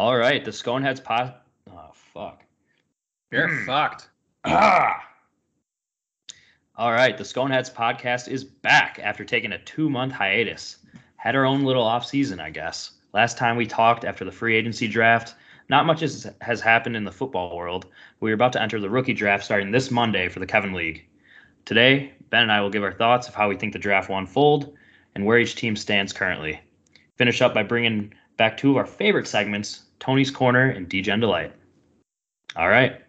All right, the Sconeheads pod. Oh fuck. You're Hmm. fucked. Ah. All right, the Sconeheads podcast is back after taking a two-month hiatus. Had our own little off-season, I guess. Last time we talked after the free agency draft, not much has, has happened in the football world. We are about to enter the rookie draft starting this Monday for the Kevin League. Today, Ben and I will give our thoughts of how we think the draft will unfold and where each team stands currently. Finish up by bringing back two of our favorite segments, Tony's Corner and Degen Delight. All right.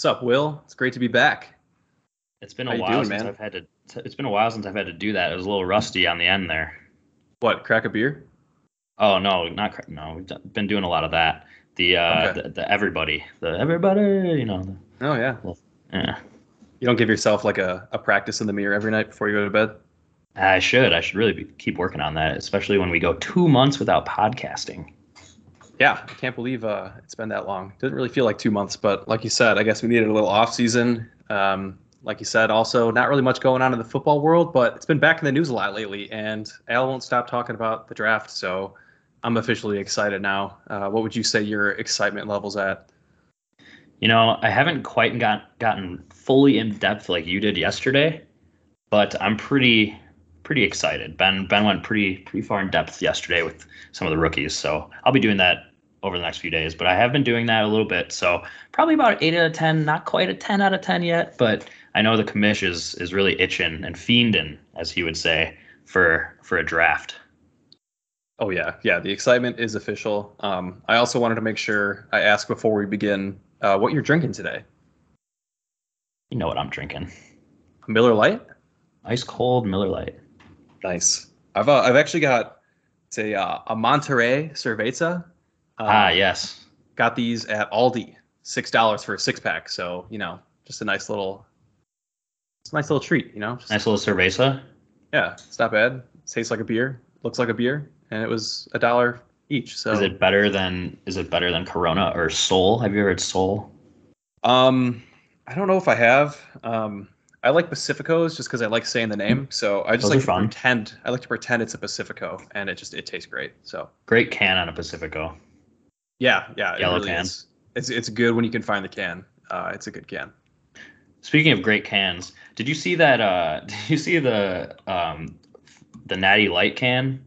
What's up, Will? It's great to be back. It's been a How while doing, since man? I've had to. It's been a while since I've had to do that. It was a little rusty on the end there. What? Crack a beer? Oh no, not cr- no. We've been doing a lot of that. The uh, Okay. the, the everybody, the everybody, you know. The, Oh yeah. yeah. You don't give yourself like a, a practice in the mirror every night before you go to bed. I should. I should really be, keep working on that, especially when we go two months without podcasting. Yeah, I can't believe uh, it's been that long. Didn't really feel like two months, but like you said, I guess we needed a little off season. Um, like you said, also not really much going on in the football world, but it's been back in the news a lot lately, and Al won't stop talking about the draft. So I'm officially excited now. Uh, what would you say your excitement levels at? You know, I haven't quite got gotten fully in depth like you did yesterday, but I'm pretty pretty excited. Ben Ben went pretty pretty far in depth yesterday with some of the rookies, so I'll be doing that over the next few days. But I have been doing that a little bit, so probably about eight out of ten. Not quite a ten out of ten yet, but I know the commish is is really itching and fiending, as he would say, for for a draft. Oh yeah, yeah. The excitement is official. Um, I also wanted to make sure I ask before we begin uh, what you're drinking today. You know what I'm drinking? Miller Lite. Ice cold Miller Lite. Nice. I've uh, I've actually got it's a uh, a Monterey Cerveza. Uh, ah, yes. Got these at Aldi. Six dollars for a six pack. So you know, just a nice little, it's a nice little treat. You know, just, Nice little cerveza. yeah, it's not bad. tastes like a beer. Looks like a beer, and it was a dollar each. So Is it better than is it better than Corona or Sol? Have you ever had Sol? Um, I don't know if I have. Um, I like Pacificos just because I like saying the name. So I just Those like to fun. pretend. I like to pretend it's a Pacifico, and it just it tastes great. So Great can on a Pacifico. Yeah, yeah, it Yellow really can. is. It's it's good when you can find the can. Uh, it's a good can. Speaking of great cans, did you see that? Uh, did you see the um, the Natty Light can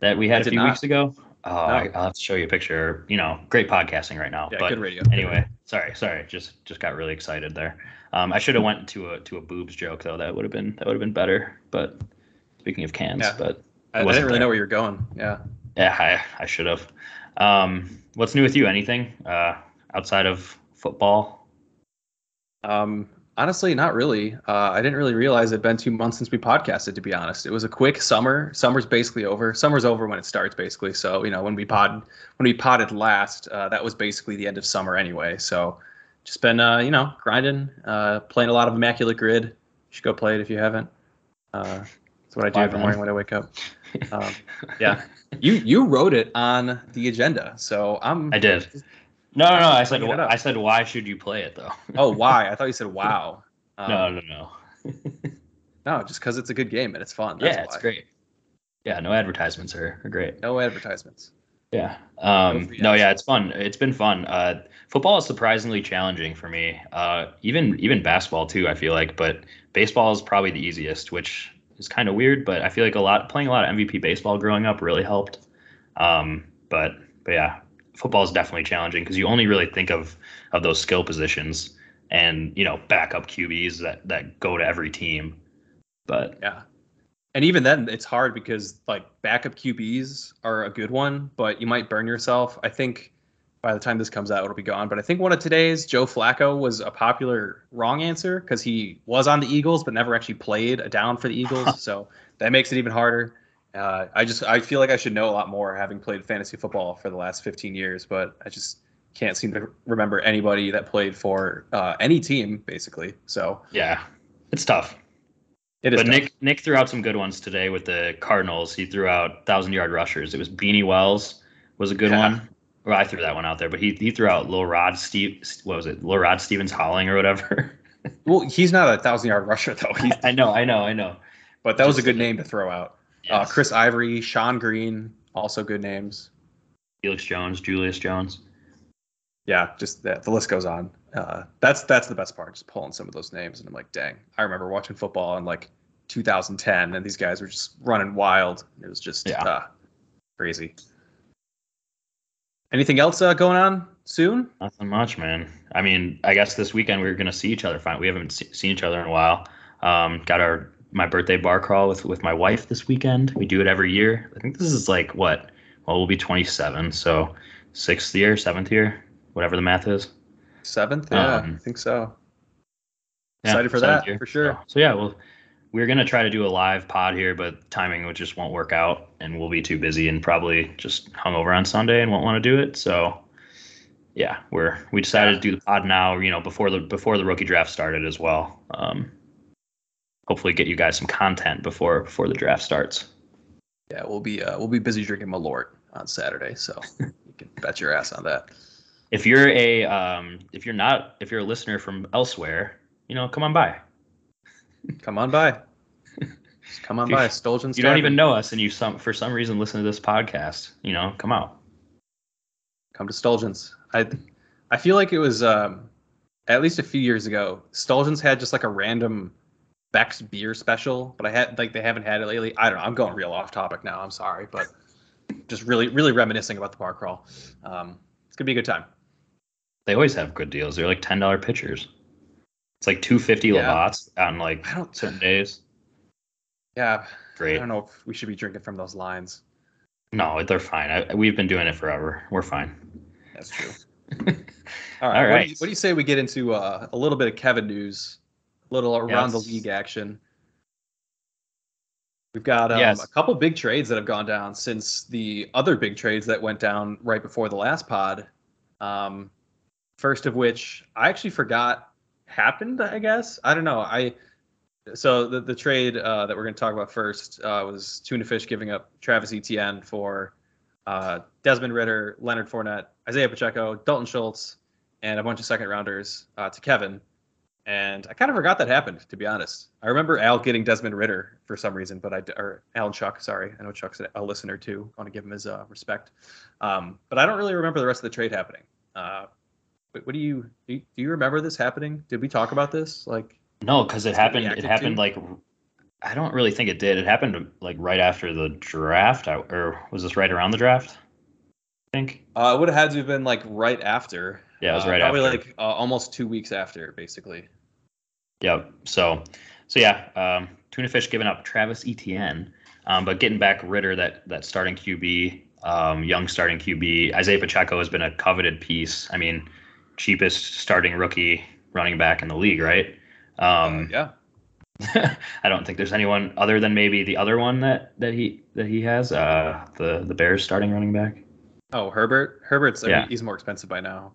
that we had a few not. weeks ago? Oh, No. I, I'll have to show you a picture. You know, great podcasting right now. Yeah, but good radio. anyway, sorry, sorry, just just got really excited there. Um, I should have went to a to a boobs joke though. That would have been that would have been better. But speaking of cans, Yeah. but I, I didn't really there. know where you're going. Yeah. Yeah, I, I should have. Um, what's new with you? Anything uh, outside of football? Um, honestly, not really. Uh, I didn't really realize it'd been two months since we podcasted. To be honest, it was a quick summer. Summer's basically over. Summer's over when it starts, basically. So you know, when we pod, when we potted last, uh, that was basically the end of summer anyway. So just been, uh, you know, grinding, uh, playing a lot of Immaculate Grid. You should go play it if you haven't. That's what I do Why, every man? morning when I wake up. Um, yeah, you you wrote it on the agenda, so I'm. I did. No, no, no. I said Bring it up. I said why should you play it though? oh, why? I thought you said wow. Um, no, no, no. No, just because it's a good game and it's fun. That's yeah, it's why. great. Yeah, no advertisements are, are great. No advertisements. Yeah. Um, free no, yeah, it's fun. It's been fun. Uh, football is surprisingly challenging for me. Uh, even even basketball too. I feel like, but baseball is probably the easiest, which is kind of weird. But I feel like a lot playing a lot of MVP baseball growing up really helped. Um, but but yeah, football is definitely challenging because you only really think of of those skill positions and you know backup QBs that that go to every team. But Yeah. And even then, it's hard because like backup QBs are a good one, but you might burn yourself. I think by the time this comes out, it'll be gone. But I think one of today's, Joe Flacco, was a popular wrong answer because he was on the Eagles but never actually played a down for the Eagles. so that makes it even harder. Uh, I just I feel like I should know a lot more having played fantasy football for the last 15 years, but I just can't seem to remember anybody that played for uh, any team basically. So Yeah, it's tough. it is. But tough. Nick Nick threw out some good ones today with the Cardinals. He threw out thousand yard rushers. It was Beanie Wells was a good Yeah. one. Well, I threw that one out there, but he he threw out Lil Rod Steve. What was it? LaRod Stephens-Howling or whatever. well, he's not a thousand yard rusher though. He's, I know, I know, I know. but that was a good name to throw out. Uh, Chris Ivory, Sean Green, also good names. Felix Jones, Julius Jones. Yeah, just that the list goes on. Uh, that's that's the best part, just pulling some of those names, and I'm like, dang, I remember watching football in like 2010, and these guys were just running wild. It was just Yeah. uh, crazy. Anything else uh, going on soon? Nothing much, man. I mean, I guess this weekend we're gonna see each other. Fine, we haven't se- seen each other in a while. Um, got our my birthday bar crawl with with my wife this weekend. We do it every year. I think this is like what? Well, we'll be 27, so sixth year, seventh year, whatever the math is. Seventh? Yeah, Um, I think so. Yeah, Excited for seventh that, for sure. So, so yeah, well, we're gonna try to do a live pod here, but timing just won't work out, and we'll be too busy and probably just hungover on Sunday and won't want to do it. So, yeah, we're we decided to do the pod now. You know, before the before the rookie draft started as well. Um, hopefully, get you guys some content before before the draft starts. Yeah, we'll be uh, we'll be busy drinking Malort on Saturday, so you can bet your ass on that. If you're a um, if you're not if you're a listener from elsewhere, you know, come on by. Come on by. Just come on you- by. Stolgen's You don't even know us, and you some for some reason listen to this podcast. You know, come out. come to Stolgen's. I I feel like it was um, at least a few years ago. Stolgen's had just like a random Beck's beer special, but I had like they haven't had it lately. I don't know. I'm going real off topic now. I'm sorry, but just really really reminiscing about the bar crawl. Um, it's gonna be a good time. They always have good deals. They're like ten dollar pitchers. It's like two fifty Yeah. Labatts on like I don't. certain days. Yeah, Great. I don't know if we should be drinking from those lines. No, they're fine. I, we've been doing it forever. We're fine. That's true. All All right. What, do you, what do you say we get into uh, a little bit of Kevin news, a little around the league action? We've got um, Yes. a couple big trades that have gone down since the other big trades that went down right before the last pod. Um, first of which I actually forgot happened. I guess I don't know. I so the the trade uh, that we're going to talk about first uh, was Tuna Fish giving up Travis Etienne for uh, Desmond Ridder, Leonard Fournette, Isaiah Pacheco, Dalton Schultz, and a bunch of second rounders uh, to Kevin. And I kind of forgot that happened, to be honest. I remember Al getting Desmond Ridder for some reason, but I or Alan Chuck, sorry, I know Chuck's a, listener too. I want to give him his uh, respect, um, but I don't really remember the rest of the trade happening. Uh, what do you do? You, remember this happening? Did we talk about this? Like, No, because it happened. It happened to? like I don't really think it did. It happened like right after the draft, or was this right around the draft? I think. uh, it would have had to have been like right after. Yeah, it was Uh, right probably after. like uh, almost two weeks after, basically. Yep. So, so yeah, um, tuna fish giving up Travis Etienne, um, but getting back Ridder, that that starting QB, um, young starting QB. Isaiah Pacheco has been a coveted piece. I mean, cheapest starting rookie running back in the league, right? Um, yeah. I don't think there's anyone other than maybe the other one that that he that he has, uh, the the Bears starting running back. Oh, Herbert. Herbert's. I Yeah. mean, he's more expensive by now.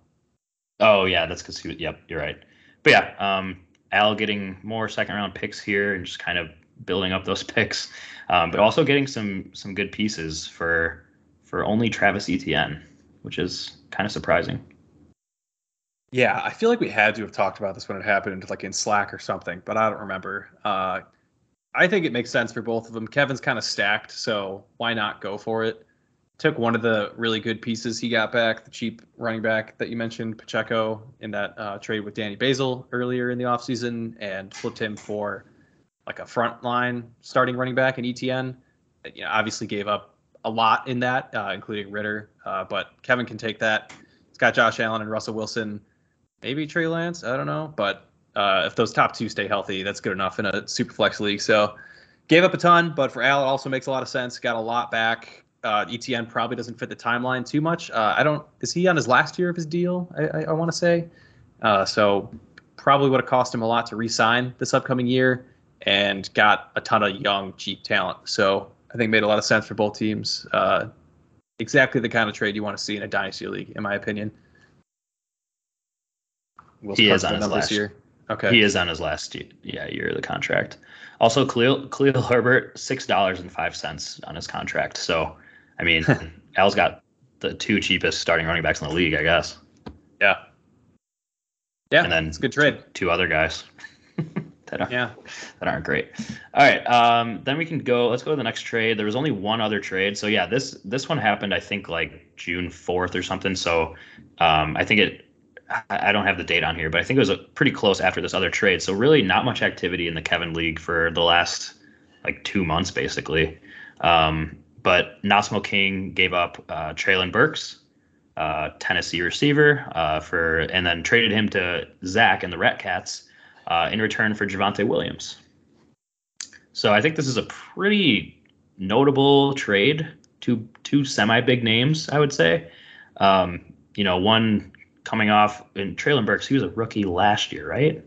Oh yeah, that's because he. Yep, you're right. But yeah, um, Al getting more second round picks here and just kind of building up those picks, um, but also getting some some good pieces for for only Travis Etienne, which is kind of surprising. Yeah, I feel like we had to have talked about this when it happened, like in Slack or something, but I don't remember. Uh, I think it makes sense for both of them. Kevin's kind of stacked, so why not go for it? Took one of the really good pieces he got back, the cheap running back that you mentioned, Pacheco, in that uh, trade with Danny Basil earlier in the offseason, and flipped him for like a front line starting running back in ETN. You know, obviously gave up a lot in that, uh, including Ridder, uh, but Kevin can take that. He's got Josh Allen and Russell Wilson maybe Trey Lance. I don't know, but uh, if those top two stay healthy, that's good enough in a super flex league. So gave up a ton, but for Al, it also makes a lot of sense. Got a lot back. Uh, ETN probably doesn't fit the timeline too much. Uh, I don't. Is he on his last year of his deal? I, I, I want to say. Uh, so probably would have cost him a lot to re-sign this upcoming year, and got a ton of young, cheap talent. So I think made a lot of sense for both teams. Uh, exactly the kind of trade you want to see in a dynasty league, in my opinion. Will's He is on his last- year. Okay. He is on his last ye- yeah year of the contract. Also, Khalil, Khalil Herbert six dollars and five cents on his contract. So, I mean, Al's got the two cheapest starting running backs in the league, I guess. Yeah. Yeah. And then- it's good trade. Two other guys that are Yeah. that aren't great. All right, um, then we can go. Let's go to the next trade. There was only one other trade, so yeah, this this one happened I think like June fourth or something. So um, I think it. I don't have the date on here, but I think it was a pretty close after this other trade. So really, not much activity in the Kevin League for the last like two months, basically. Um, but Nasmo King gave up uh, Treylon Burks, uh, Tennessee receiver, uh, for and then traded him to Zach and the Rat Cats uh, in return for Javonte Williams. So I think this is a pretty notable trade. Two two semi big names, I would say. Um, you know, one coming off in Treylon Burks, he was a rookie last year, right?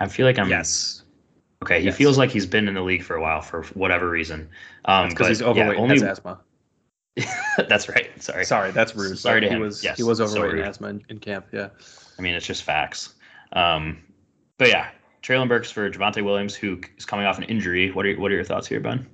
I feel like I'm yes. okay. He Yes. feels like he's been in the league for a while for whatever reason. Um, Because he's yeah, overweight only and has asthma. that's right. Sorry. Sorry, that's rude. Sorry to he him. was Yes, he was overweight and asthma in, in camp. Yeah. I mean, it's just facts. Um, but yeah, Treylon Burks for Javonte Williams, who is coming off an injury. What are what are your thoughts here, Ben?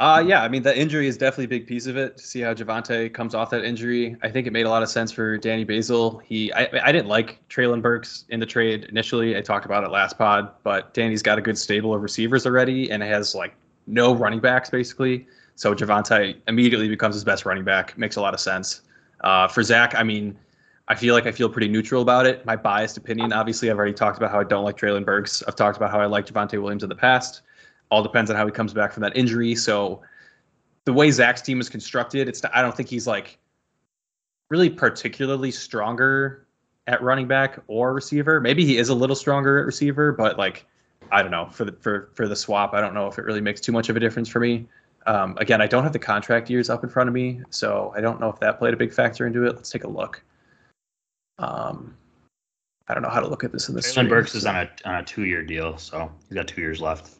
Uh, yeah, I mean, the injury is definitely a big piece of it. To see how Javonte comes off that injury, I think it made a lot of sense for Danny Basil. He, I, I didn't like Treylon Burks in the trade initially. I talked about it last pod, but Danny's got a good stable of receivers already and has like no running backs basically. So Javonte immediately becomes his best running back. Makes a lot of sense. Uh, for Zach, I mean, I feel like I feel pretty neutral about it. My biased opinion, obviously, I've already talked about how I don't like Treylon Burks. I've talked about how I like Javonte Williams in the past. All depends on how he comes back from that injury. So the way Zach's team is constructed, it's I don't think he's like really particularly stronger at running back or receiver. Maybe he is a little stronger at receiver, but like I don't know for the for for the swap, I don't know if it really makes too much of a difference for me. Um, again, I don't have the contract years up in front of me, so I don't know if that played a big factor into it. Let's take a look. Um, I don't know how to look at this in the Treylon stream. Burks is on a on a two year deal, so he's got two years left.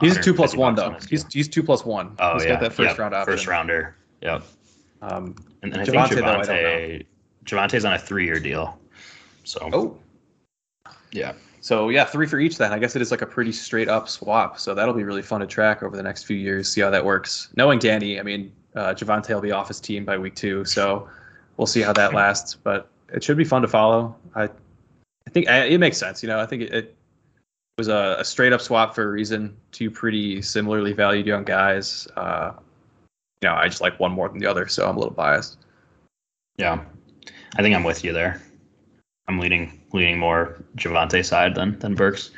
He's two plus one though. He's he's two plus one. oh He's yeah, got that first Yep, round option. first rounder. Yep. Um, And, I Javonte, think though, I Javonte's on a three year deal. So oh, yeah, So yeah, three for each then. I guess it is like a pretty straight up swap. So that'll be really fun to track over the next few years, see how that works. Knowing Danny, I mean, uh, Javonte will be off his team by week two, so we'll see how that lasts. But it should be fun to follow. I, I think I, it makes sense. You know, I think it, it was a, a straight up swap for a reason. Two pretty similarly valued young guys. Uh, you know, I just like one more than the other, so I'm a little biased. yeah. I think I'm with you there. I'm leaning leaning more Javonte side than than Burks.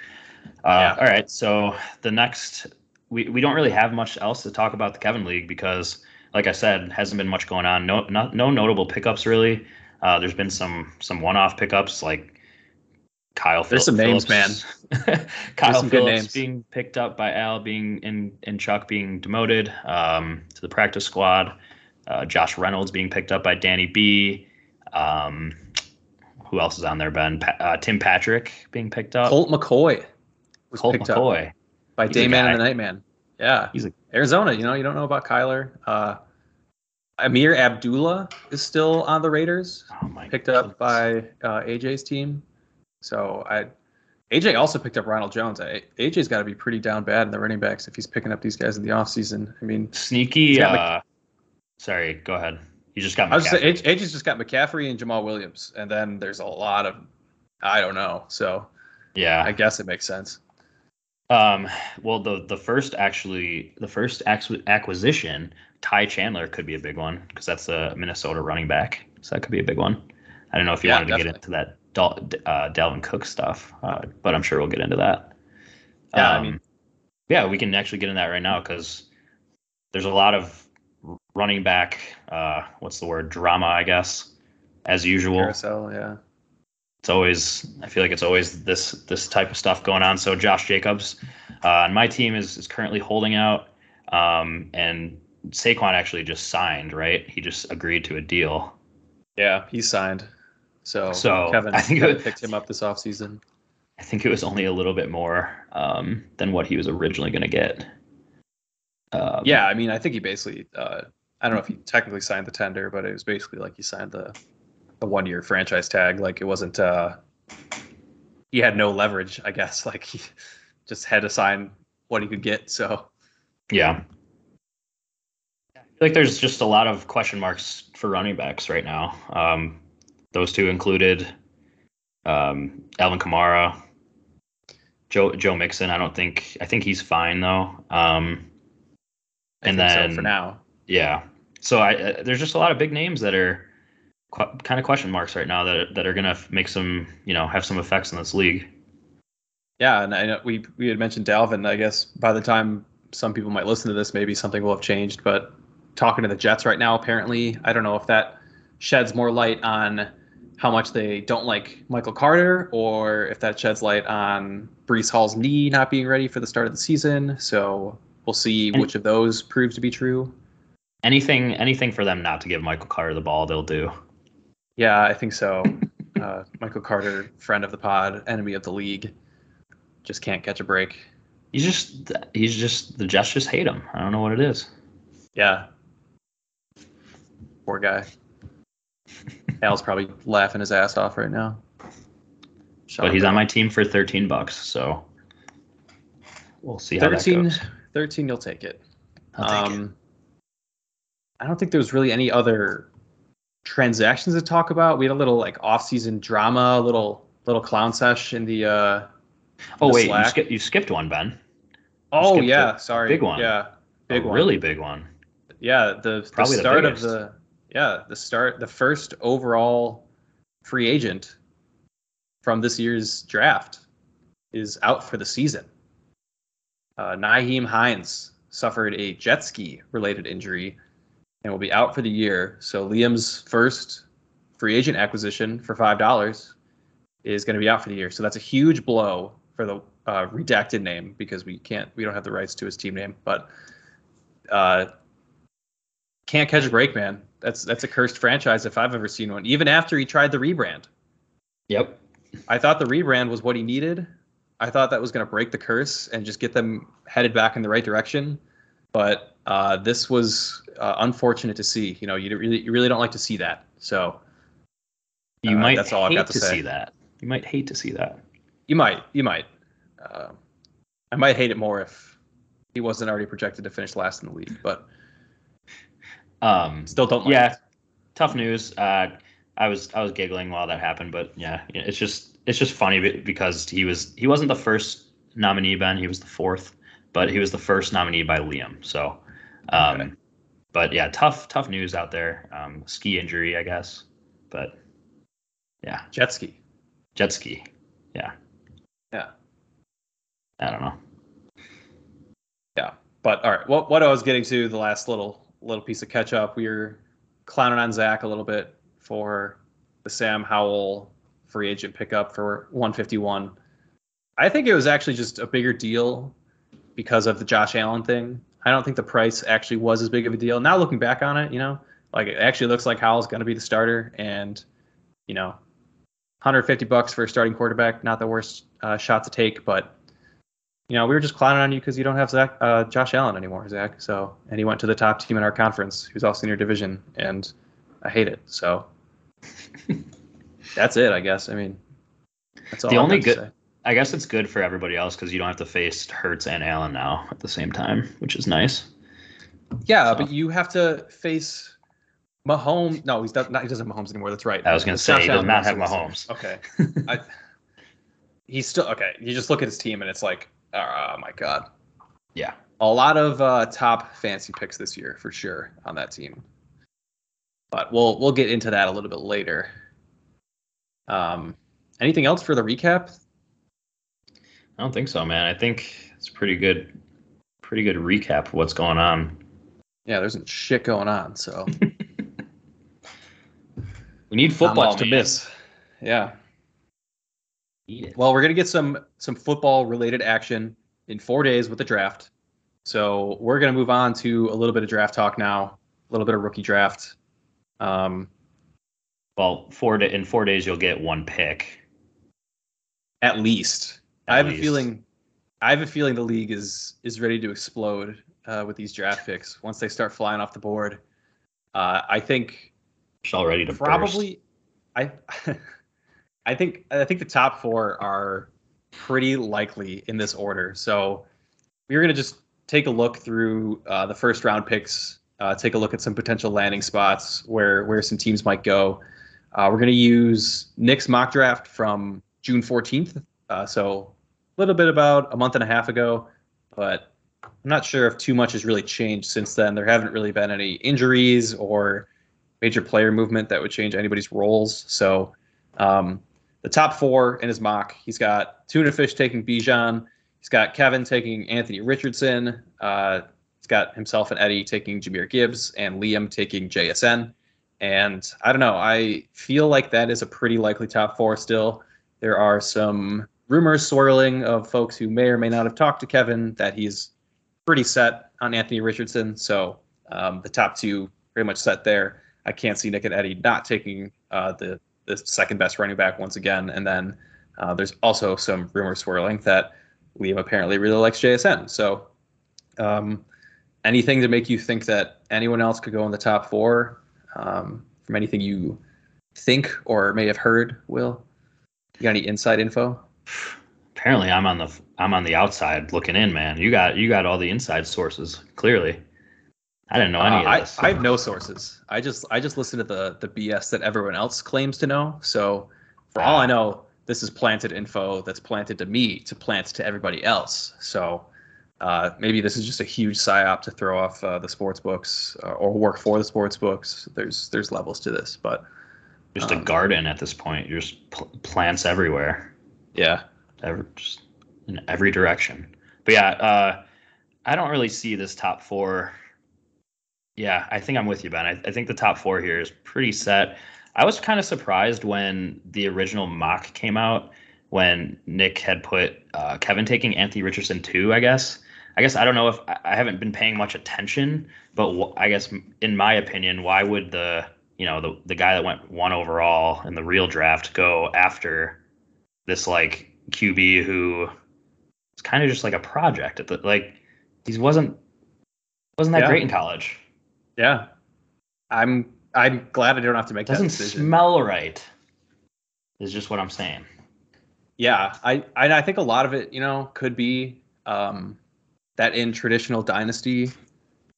Uh, Yeah. All right, so the next we, we don't really have much else to talk about the Kevin League because, like I said, hasn't been much going on. No not, no notable pickups really. Uh, there's been some some one off pickups like Kyle. There's Phil- some names, Phillips. Kyle some good Phillips names. being picked up by Al, being in and Chuck being demoted um, to the practice squad. Uh, Josh Reynolds being picked up by Danny B. Um, who else is on there? Ben Pa- uh, Tim Patrick being picked up. Colt McCoy was Colt picked up. McCoy. by He's a Dayman and the Nightman. Yeah, He's a- Arizona. You know, you don't know about Kyler. Uh, Ameer Abdullah is still on the Raiders, Oh my picked up by uh, AJ's team. So I, AJ also picked up Ronald Jones. I, AJ's got to be pretty down bad in the running backs if he's picking up these guys in the offseason. I mean, sneaky. He's Mc- Uh, sorry, go ahead. You just got I was just saying, AJ's just got McCaffrey and Jamaal Williams, and then there's a lot of, I don't know. So yeah. I guess it makes sense. Um, well, the the first actually the first acqu- acquisition, Ty Chandler could be a big one because that's a Minnesota running back, so that could be a big one. I don't know if you Yeah, wanted to get into that Dal- uh, Dalvin Cook stuff, uh, but I'm sure we'll get into that. Yeah, I Um, mean- yeah, we can actually get in that right now because there's a lot of running back. Uh, what's the word? Drama, I guess, as usual Carousel, yeah. it's always I feel like it's always this this type of stuff going on. So Josh Jacobs uh, on my team is is currently holding out, um, and Saquon actually just signed. Right, he just agreed to a deal. Yeah, he signed. So, So, Kevin, I think Kevin it- picked him up this offseason. I think it was only a little bit more um, than what he was originally going to get. Um, Yeah, I mean, I think he basically, uh, I don't know if he technically signed the tender, but it was basically like he signed the, the one year franchise tag. Like it wasn't, uh, he had no leverage, I guess. Like he just had to sign what he could get. So Yeah. I feel like there's just a lot of question marks for running backs right now. Um, those two included um, Alvin Kamara, Joe Joe Mixon. I don't think I think he's fine though. Um, And think so then- for now. yeah. So I uh, there's just a lot of big names that are qu- kind of question marks right now that that are gonna make some you know have some effects in this league. Yeah, and I know we we had mentioned Dalvin. I guess by the time some people might listen to this, maybe something will have changed. But talking to the Jets right now, apparently, I don't know if that sheds more light on how much they don't like Michael Carter, or if that sheds light on Breece Hall's knee not being ready for the start of the season. So we'll see And- which of those proves to be true. Anything anything for them not to give Michael Carter the ball, they'll do. Yeah, I think so. uh, Michael Carter, friend of the pod, enemy of the league, just can't catch a break. He's just he's just the Jets just hate him. I don't know what it is. Yeah. Poor guy. Al's probably laughing his ass off right now. but he's on my team for 13 bucks, so we'll see how 13, that goes. 13 you'll take it. I'll take it. Um, I don't think there's really any other transactions to talk about. We had a little like off-season drama, a little little clown sesh in the uh Oh the wait, you, skip, you skipped one, Ben. Oh yeah, sorry. big one. Yeah. Big a one. really big one. Yeah, the, the Probably the start of the yeah, the start the first overall free agent from this year's draft is out for the season. Uh, Nyheim Hines suffered a jet ski related injury and will be out for the year. So Liam's first free agent acquisition for five dollars is going to be out for the year. So that's a huge blow for the uh, redacted name because we can't we don't have the rights to his team name, but uh, can't catch a break, man. That's that's a cursed franchise if I've ever seen one. Even after he tried the rebrand, Yep. I thought the rebrand was what he needed. I thought that was going to break the curse and just get them headed back in the right direction. But uh, this was uh, unfortunate to see. You know, you really you really don't like to see that. So You Uh, might that's all I've hate got to to say. see that. You might hate to see that. you might you might. Uh, I might hate it more if he wasn't already projected to finish last in the league, but Um, still don't like yeah, it. tough news. Uh, I was I was giggling while that happened, but yeah, it's just it's just funny because he was he wasn't the first nominee, Ben. He was the fourth, but he was the first nominee by Liam. So, um, Okay. but yeah, tough tough news out there. Um, ski injury, I guess, but yeah, jet ski. jet ski. Yeah, Yeah. I don't know. Yeah. But all right, what what I was getting to the last little little piece of catch up, we were clowning on Zach a little bit for the Sam Howell free agent pickup for 151. I think it was actually just a bigger deal because of the Josh Allen thing. I don't think the price actually was as big of a deal. Now looking back on it, you know, like it actually looks like Howell's going to be the starter, and you know, 150 bucks for a starting quarterback, not the worst uh, shot to take, but you know, we were just clowning on you because you don't have Zach, uh, Josh Allen anymore, Zach. So, and he went to the top team in our conference, who's also in your division, and I hate it. So, that's it, I guess. I mean, that's all. The I've only to good- say. I guess it's good for everybody else because you don't have to face Hurts and Allen now at the same time, which is nice. Yeah, so. but you have to face Mahomes. No, he's not. he doesn't have Mahomes anymore. That's right. I was gonna say, Josh he does Allen not have of. Okay. I, he's still okay. You just look at his team, and it's like, oh my god. Yeah. a lot of uh, top fancy picks this year for sure on that team. But we'll we'll get into that a little bit later. Um, anything else for the recap? I don't think so, man. I think it's pretty good, pretty good recap of what's going on. Yeah, there's some shit going on, so We need football to miss. Yeah. Need it. Well, we're gonna get some some football related action in four days with the draft. So we're gonna move on to a little bit of draft talk now, a little bit of rookie draft. Um, Well, four da in four days you'll get one pick. at least. At I have least. a feeling. I have a feeling the league is is ready to explode uh, with these draft picks once they start flying off the board. Uh, I think It's all ready to burst. probably. I I think I think the top four are pretty likely in this order. So we're gonna just take a look through uh, the first round picks, uh, take a look at some potential landing spots where where some teams might go. Uh, we're gonna use Nick's mock draft from June 14th, uh, so a little bit about a month and a half ago, but I'm not sure if too much has really changed since then. There haven't really been any injuries or major player movement that would change anybody's roles. So um, the top four in his mock, he's got Tuna Fish taking Bijan. He's got Kevin taking Anthony Richardson. Uh, he's got himself and Eddie taking Jahmyr Gibbs and Liam taking JSN. And I don't know. I feel like that is a pretty likely top four still. There are some rumors swirling of folks who may or may not have talked to Kevin that he's pretty set on Anthony Richardson. So um, the top two pretty much set there. I can't see Nick and Eddie not taking uh, the the second best running back once again. And then uh, there's also some rumors swirling that Liam apparently really likes JSN. So um, anything to make you think that anyone else could go in the top four um, from anything you think or may have heard, Will? You got any inside info? Apparently, I'm on the I'm on the outside looking in, man. You got you got all the inside sources clearly. I didn't know any uh, of this. I, I, have no sources. I just I just listen to the the BS that everyone else claims to know. So for all I know, this is planted info that's planted to me to plant to everybody else. So uh, maybe this is just a huge psyop to throw off uh, the sports books uh, or work for the sports books. There's there's levels to this, but just um, a garden at this point. Just pl- plants everywhere. Yeah, Every, just in every direction. But yeah, uh, I don't really see this top four yeah, I think I'm with you, Ben. I, I think the top four here is pretty set. I was kind of surprised when the original mock came out when Nick had put uh, Kevin taking Anthony Richardson too. I guess. I guess I don't know if I haven't been paying much attention, but I guess in my opinion, why would the you know the the guy that went one overall in the real draft go after this like QB who is kind of just like a project at the like he wasn't wasn't that yeah. great in college. Yeah, I'm. I'm glad I don't have to make Doesn't that decision. smell right. Is just what I'm saying. Yeah, I I, I think a lot of it, you know, could be um, that in traditional dynasty,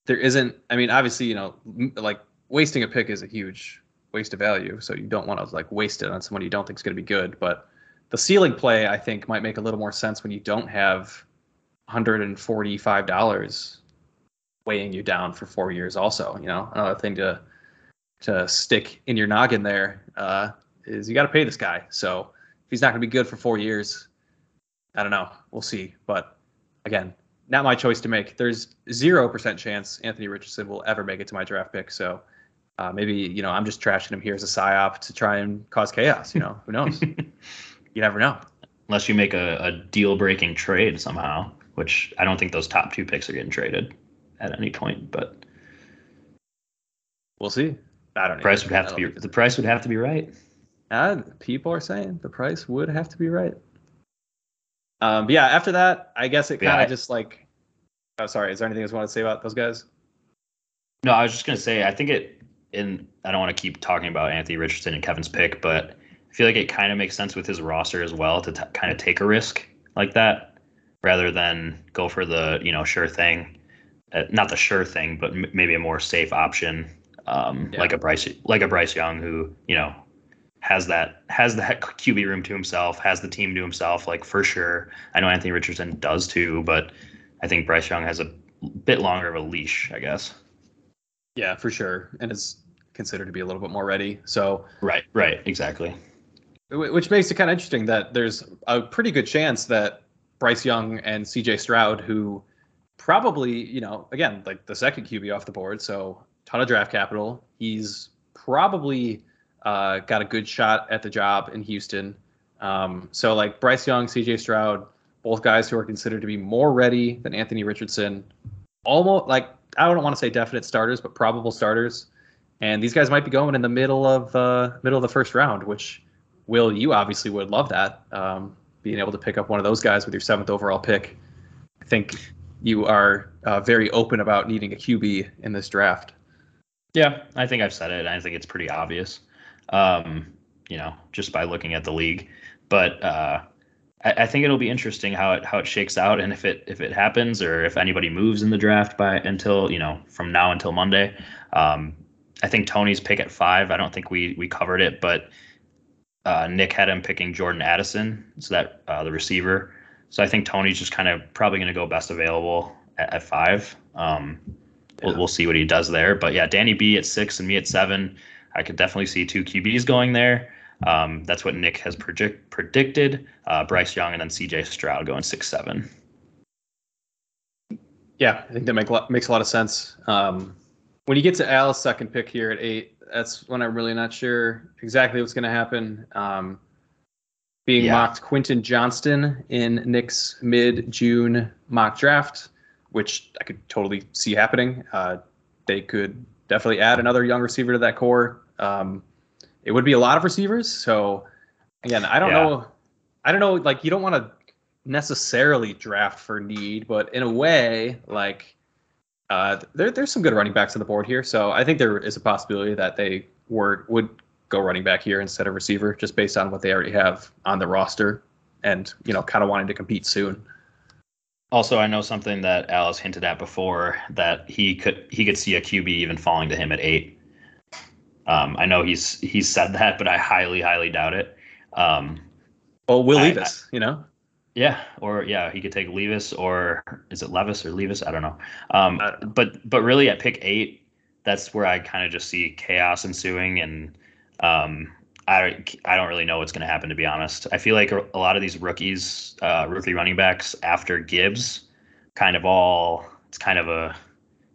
there isn't. I mean, obviously, you know, like wasting a pick is a huge waste of value. So you don't want to like waste it on someone you don't think is going to be good. But the ceiling play, I think, might make a little more sense when you don't have $145 weighing you down for four years. Also, you know, another thing to to stick in your noggin there uh, is you got to pay this guy. So if he's not going to be good for four years, I don't know. We'll see. But again, not my choice to make. There's zero percent chance Anthony Richardson will ever make it to my draft pick. So uh, maybe you know I'm just trashing him here as a psyop to try and cause chaos. You know, who knows? you never know. Unless you make a, a deal breaking trade somehow, which I don't think those top two picks are getting traded at any point, but we'll see. I don't. know. Price would have to be the price would have to be right. Uh, people are saying the price would have to be right. Um, but yeah, after that, I guess it kind of yeah, just like. Oh, sorry. Is there anything else you want to say about those guys? No, I was just gonna say I think it. And I don't want to keep talking about Anthony Richardson and Kevin's pick, but I feel like it kind of makes sense with his roster as well to t- kind of take a risk like that rather than go for the you know sure thing not the sure thing, but m- maybe a more safe option, um, yeah. like a Bryce, like a Bryce Young, who you know has that has that QB room to himself, has the team to himself, like for sure. I know Anthony Richardson does too, but I think Bryce Young has a bit longer of a leash, I guess. Yeah, for sure, and is considered to be a little bit more ready. So right, right, exactly. Which makes it kind of interesting that there's a pretty good chance that Bryce Young and C.J. Stroud, who probably, you know, again, like the second QB off the board, so ton of draft capital. He's probably uh, got a good shot at the job in Houston. Um, so like Bryce Young, CJ Stroud, both guys who are considered to be more ready than Anthony Richardson. Almost like I don't want to say definite starters, but probable starters. And these guys might be going in the middle of uh, middle of the first round, which Will you obviously would love that um, being able to pick up one of those guys with your seventh overall pick. I think you are uh, very open about needing a QB in this draft. Yeah, I think I've said it. I think it's pretty obvious. Um, you know, just by looking at the league. But uh, I, I, think it'll be interesting how it how it shakes out, and if it if it happens, or if anybody moves in the draft by until you know from now until Monday. Um, I think Tony's pick at five. I don't think we we covered it, but uh, Nick had him picking Jordan Addison, so that uh, the receiver. So I think Tony's just kind of probably going to go best available at, at five. Um, yeah. we'll, we'll see what he does there. But yeah, Danny B at six and me at seven. I could definitely see two QBs going there. Um, that's what Nick has predict, predicted. Uh, Bryce Young and then CJ Stroud going six seven. Yeah, I think that make, makes a lot of sense. Um, when you get to Al's second pick here at eight, that's when I'm really not sure exactly what's going to happen. Um, being yeah. mocked Quentin Johnston in Nick's mid June mock draft, which I could totally see happening. Uh, they could definitely add another young receiver to that core. Um, it would be a lot of receivers. So again, I don't yeah. know. I don't know. Like you don't want to necessarily draft for need, but in a way, like uh, there, there's some good running backs on the board here. So I think there is a possibility that they were would go running back here instead of receiver, just based on what they already have on the roster, and you know, kind of wanting to compete soon. Also, I know something that Alice hinted at before that he could he could see a QB even falling to him at eight. Um, I know he's he's said that, but I highly highly doubt it. Um, well, Will Levis, you know. Yeah, or yeah, he could take Levis, or is it Levis or Levis? I don't know. Um, uh, but but really at pick eight, that's where I kind of just see chaos ensuing, and um, I I don't really know what's going to happen to be honest. I feel like a, a lot of these rookies, uh, rookie running backs after Gibbs, kind of all it's kind of a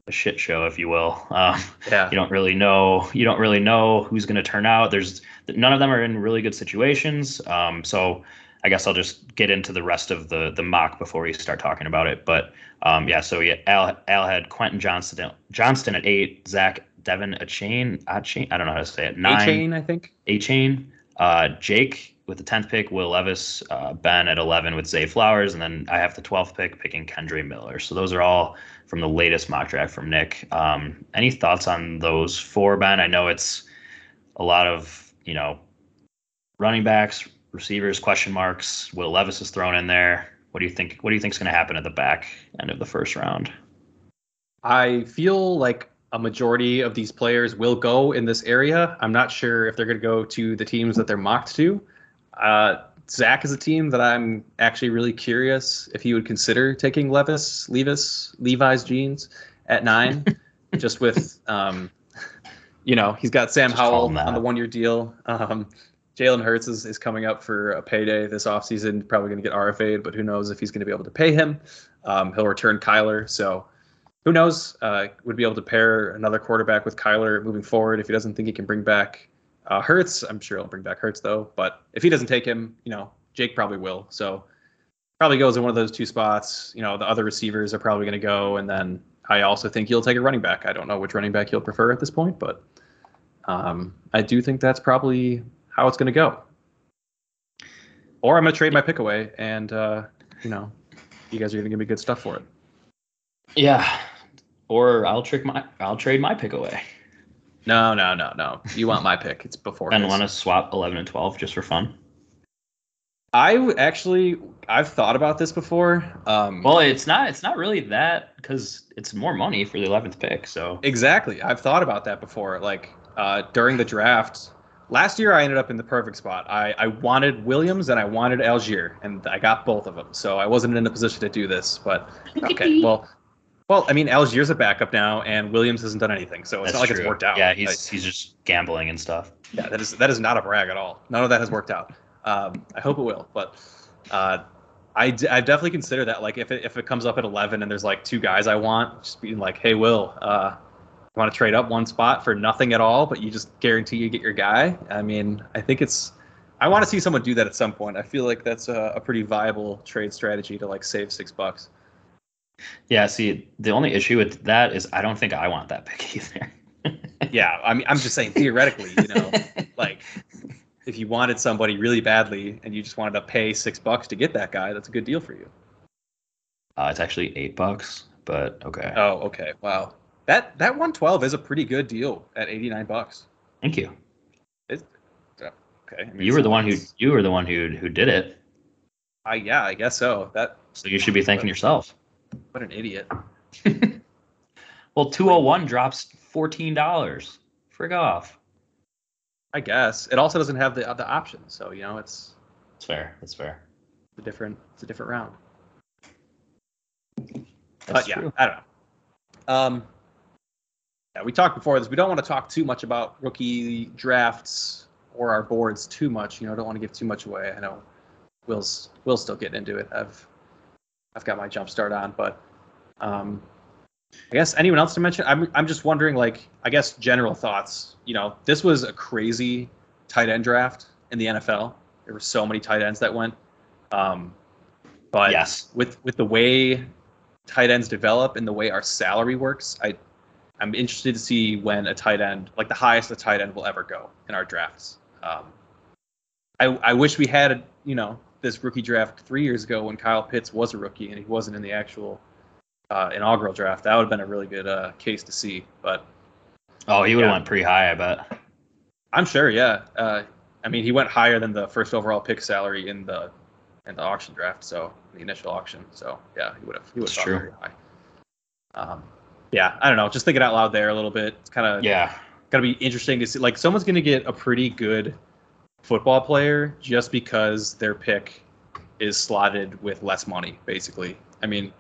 a shit show, if you will. Um, yeah. You don't really know. You don't really know who's going to turn out. There's none of them are in really good situations. Um, so I guess I'll just get into the rest of the the mock before we start talking about it. But um, yeah, so yeah, Al Al had Quentin Johnston Johnston at eight, Zach Devon a chain a chain I don't know how to say it nine chain I think a chain. Uh, Jake with the tenth pick, Will Levis, uh, Ben at eleven with Zay Flowers, and then I have the twelfth pick picking Kendre Miller. So those are all from the latest mock draft from Nick. Um, any thoughts on those four, Ben? I know it's a lot of you know running backs, receivers question marks. Will Levis is thrown in there. What do you think? What do you think is going to happen at the back end of the first round? I feel like a majority of these players will go in this area. I'm not sure if they're going to go to the teams that they're mocked to. Uh, Zach is a team that I'm actually really curious if he would consider taking Levis, Levis, Levi's jeans at nine, just with, um, you know, he's got Sam just Howell on the one year deal. Um, Jalen Hurts is, is coming up for a payday this offseason, probably going to get RFA'd, but who knows if he's going to be able to pay him. Um, he'll return Kyler. So who knows? Uh, would be able to pair another quarterback with Kyler moving forward if he doesn't think he can bring back uh, Hurts. I'm sure he'll bring back Hurts though. But if he doesn't take him, you know, Jake probably will. So probably goes in one of those two spots. You know, the other receivers are probably going to go. And then I also think he'll take a running back. I don't know which running back he'll prefer at this point, but um, I do think that's probably how it's going to go. Or I'm going to trade my pick away, and uh, you know, you guys are going to give me good stuff for it. Yeah, or I'll trick my I'll trade my pick away. No, no, no, no. You want my pick? It's before. And want to swap eleven and twelve just for fun. I actually I've thought about this before. Um, well, it's not it's not really that because it's more money for the eleventh pick. So exactly, I've thought about that before. Like uh, during the draft, last year I ended up in the perfect spot. I, I wanted Williams and I wanted Allgeier, and I got both of them. So I wasn't in a position to do this. But okay, well, well, I mean Allgeier's a backup now, and Williams hasn't done anything, so it's That's not like true. it's worked out. Yeah, he's like, he's just gambling and stuff. Yeah, that is that is not a brag at all. None of that has worked out. Um, I hope it will, but. Uh, I, d- I definitely consider that like if it, if it comes up at 11 and there's like two guys I want just being like hey Will uh, want to trade up one spot for nothing at all, but you just guarantee you get your guy. I mean, I think it's. I want to see someone do that at some point. I feel like that's a, a pretty viable trade strategy to like save six bucks. Yeah. See, the only issue with that is I don't think I want that pick either. yeah, I mean, I'm just saying theoretically, you know, like if you wanted somebody really badly and you just wanted to pay six bucks to get that guy, that's a good deal for you. Uh, it's actually eight bucks, but okay. Oh, okay. Wow. That that 112 is a pretty good deal at 89 bucks. Thank you. It's, Okay. I mean, You were the one who you were the one who who did it. I yeah, I guess so. That So you should be thanking yourself. What an idiot. Well, 201 drops $14. Frig off. I guess it also doesn't have the the option, so you know it's That's fair. It's fair. It's a different it's a different round. That's but yeah, true. I don't know. Um, yeah, we talked before this. We don't want to talk too much about rookie drafts or our boards too much. You know, I don't want to give too much away. I know Will's Will's still getting into it. I've I've got my jump start on, but um, I guess anyone else to mention? I'm I'm just wondering, like, I guess general thoughts. You know, this was a crazy tight end draft in the NFL. There were so many tight ends that went. Um, but Yes. with with the way tight ends develop and the way our salary works, I I'm interested to see when a tight end, like the highest a tight end will ever go in our drafts. Um, I I wish we had a, you know this rookie draft three years ago when Kyle Pitts was a rookie and he wasn't in the actual uh, inaugural draft. That would have been a really good uh, case to see. But Oh, he would have Yeah. went pretty high, I bet. I'm sure, yeah. Uh, I mean, he went higher than the first overall pick salary in the in the auction draft, so the initial auction. So yeah, he would have he would have true. very high. Um, yeah, I don't know. Just thinking out loud there a little bit. It's kind of Yeah. gonna be interesting to see. Like someone's gonna get a pretty good football player just because their pick is slotted with less money. Basically, I mean,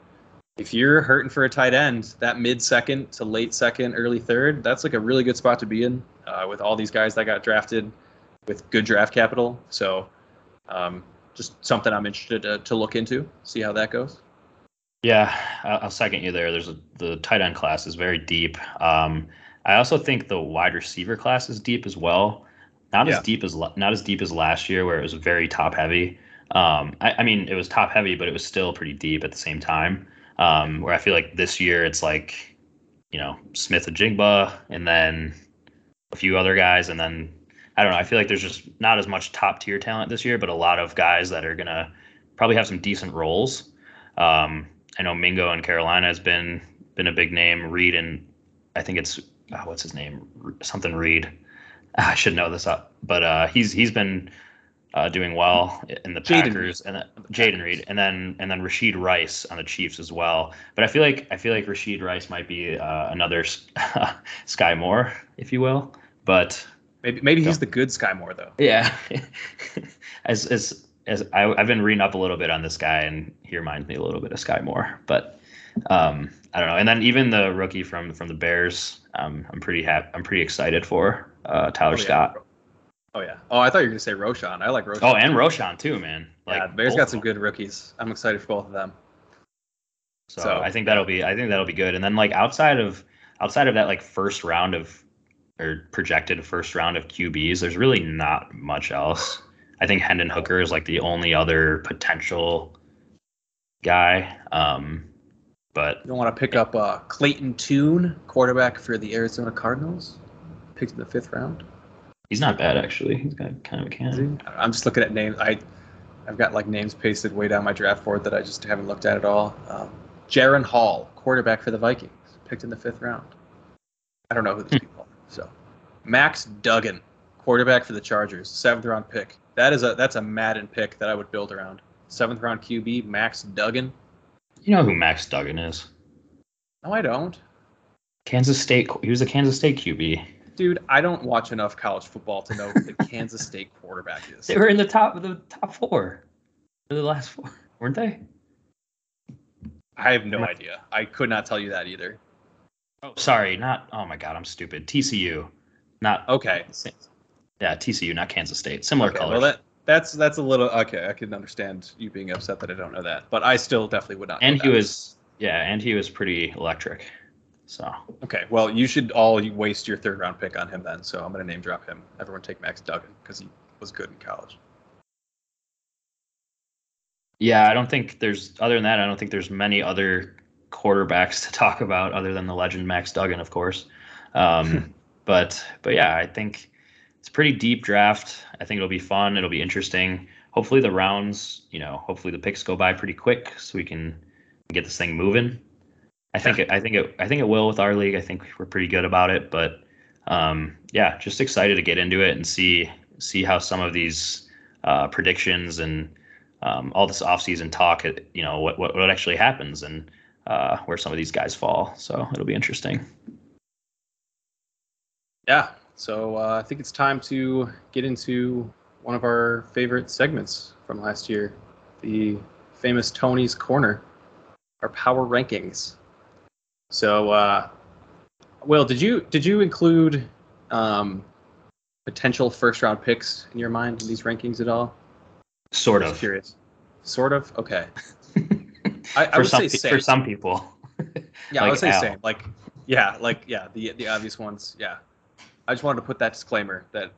if you're hurting for a tight end, that mid second to late second, early third, that's like a really good spot to be in uh, with all these guys that got drafted with good draft capital. So, um, just something I'm interested to, to look into, see how that goes. Yeah, I'll second you there. There's a, the tight end class is very deep. Um, I also think the wide receiver class is deep as well. Not Yeah. as deep as not as deep as last year, where it was very top heavy. Um, I, I mean, it was top heavy, but it was still pretty deep at the same time. Um, where I feel like this year it's like, you know, Smith-Njigba, and then a few other guys, and then I don't know. I feel like there's just not as much top tier talent this year, but a lot of guys that are gonna probably have some decent roles. Um, I know Mingo in Carolina has been been a big name. Reed and I think it's oh, what's his name something Reed. Ah, I should know this up, but uh, he's he's been uh, doing well in the Jaden Packers and The Jayden Reed and then and then Rashee Rice on the Chiefs as well. But I feel like I feel like Rashee Rice might be uh, another Skyy Moore, if you will. But Maybe maybe he's the good Skyy Moore though. yeah, as as as I, I've been reading up a little bit on this guy, and he reminds me a little bit of Skyy Moore. But um, I don't know. And then even the rookie from from the Bears, um, I'm pretty happy. I'm pretty excited for uh, Tyler Oh, yeah. Scott. Oh yeah. Oh, I thought you were gonna say Roschon. I like Roschon. Oh, and Roschon too, man. yeah, Like the Bears got some good rookies. I'm excited for both of them. So, So- I think that'll be I think that'll be good. And then like outside of outside of that like first round of or projected first round of QBs, there's really not much else. I think Hendon Hooker is like the only other potential guy. Um, but You don't want to pick up uh, Clayton Tune, quarterback for the Arizona Cardinals, picked in the fifth round. he's not bad actually. He's got kind of a Is he? can. I'm just looking at names. I, I've got like names pasted way down my draft board that I just haven't looked at at all. Um, Jaren Hall, quarterback for the Vikings, picked in the fifth round. I don't know who these people are. So, Max Duggan, quarterback for the Chargers, seventh round pick. That is a that's a Madden pick that I would build around. Seventh round QB, Max Duggan. You know who Max Duggan is? No, I don't. Kansas State. He was a Kansas State QB. Dude, I don't watch enough college football to know who the Kansas State quarterback is. They were in the top the top four. Or the last four, weren't they? I have no idea. I could not tell you that either. Oh, sorry, not. Oh my God, I'm stupid. TCU, not. Okay. Yeah, TCU, not Kansas State. Similar Okay, colors. well, that that's that's a little okay. I can understand you being upset that I don't know that, but I still definitely would not. and he was, yeah, and he was pretty electric. So okay. Well, you should all waste your third round pick on him then. So I'm gonna name drop him. Everyone take Max Duggan because he was good in college. yeah, I don't think there's other than that. I don't think there's many other quarterbacks to talk about other than the legend Max Duggan, of course. Um, but but yeah, I think it's a pretty deep draft. I think it'll be fun. It'll be interesting. Hopefully the rounds, you know, hopefully the picks go by pretty quick so we can get this thing moving. I think it, I think it I think it will with our league. I think we're pretty good about it, but um, yeah, just excited to get into it and see see how some of these uh, predictions and um, all this offseason talk, you know, what, what, what actually happens and uh, where some of these guys fall. So it'll be interesting. Yeah. So uh, I think it's time to get into one of our favorite segments from last year, the famous Tony's Corner, our power rankings. So, uh, Will, did you did you include um, potential first round picks in your mind in these rankings at all? Sort of. curious. Sort of. Okay. I, I would some say same. for some people. Yeah, I like would say Al. same. Like, yeah, like yeah, the the obvious ones. Yeah, I just wanted to put that disclaimer that.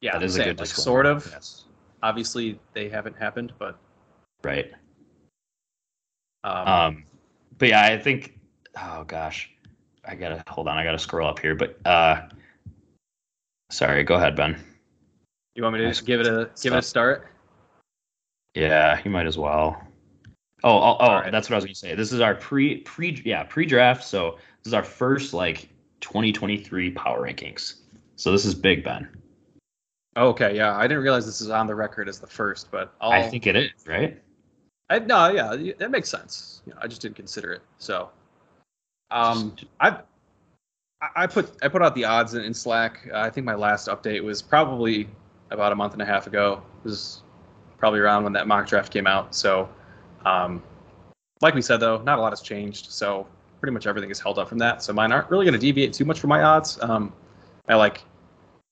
Yeah, that is same. a good like, disclaimer. sort of. Yes. Obviously, they haven't happened, but Right. um, Um, but yeah, I think. Oh gosh, I gotta hold on. I gotta scroll up here. But uh, sorry. Go ahead, Ben. you want me to nice give it a give it a start? Yeah, you might as well. Oh, oh, oh right. that's what I was gonna say. This is our pre pre yeah pre draft. So this is our first like 2023 power rankings. So this is big, Ben. Okay, yeah, I didn't realize this is on the record as the first, but I'll, I think it is right. I, no, yeah, that makes sense. You know, I just didn't consider it. So, um, I, I- I put I put out the odds in, in Slack. Uh, I think my last update was probably about a month and a half ago. It was probably around when that mock draft came out. So, um, like we said though, not a lot has changed. So pretty much everything is held up from that. So mine aren't really going to deviate too much from my odds. Um, I like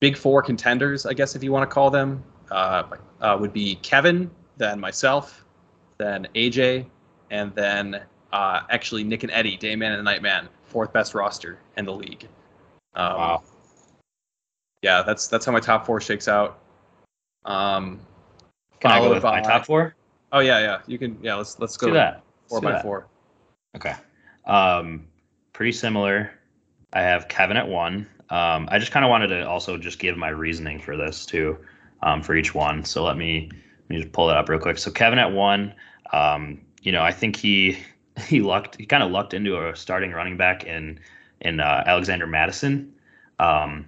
big four contenders, I guess if you want to call them. Uh, uh, would be Kevin, then myself, then AJ, and then uh, actually Nick and Eddie, Dayman and Nightman, fourth best roster in the league. Um, Wow. Yeah, that's that's how my top four shakes out. Um, Can I go with my top four? Oh yeah, yeah. You can. Yeah, let's let's Let's go do that. four Let's by that. four. Okay. Um, pretty similar. I have Kevin at one. Um, I just kind of wanted to also just give my reasoning for this too, um, for each one. So let me let me just pull that up real quick. So Kevin at one. Um, you know, I think he he lucked he kind of lucked into a starting running back in in uh, Alexander Mattison. Um,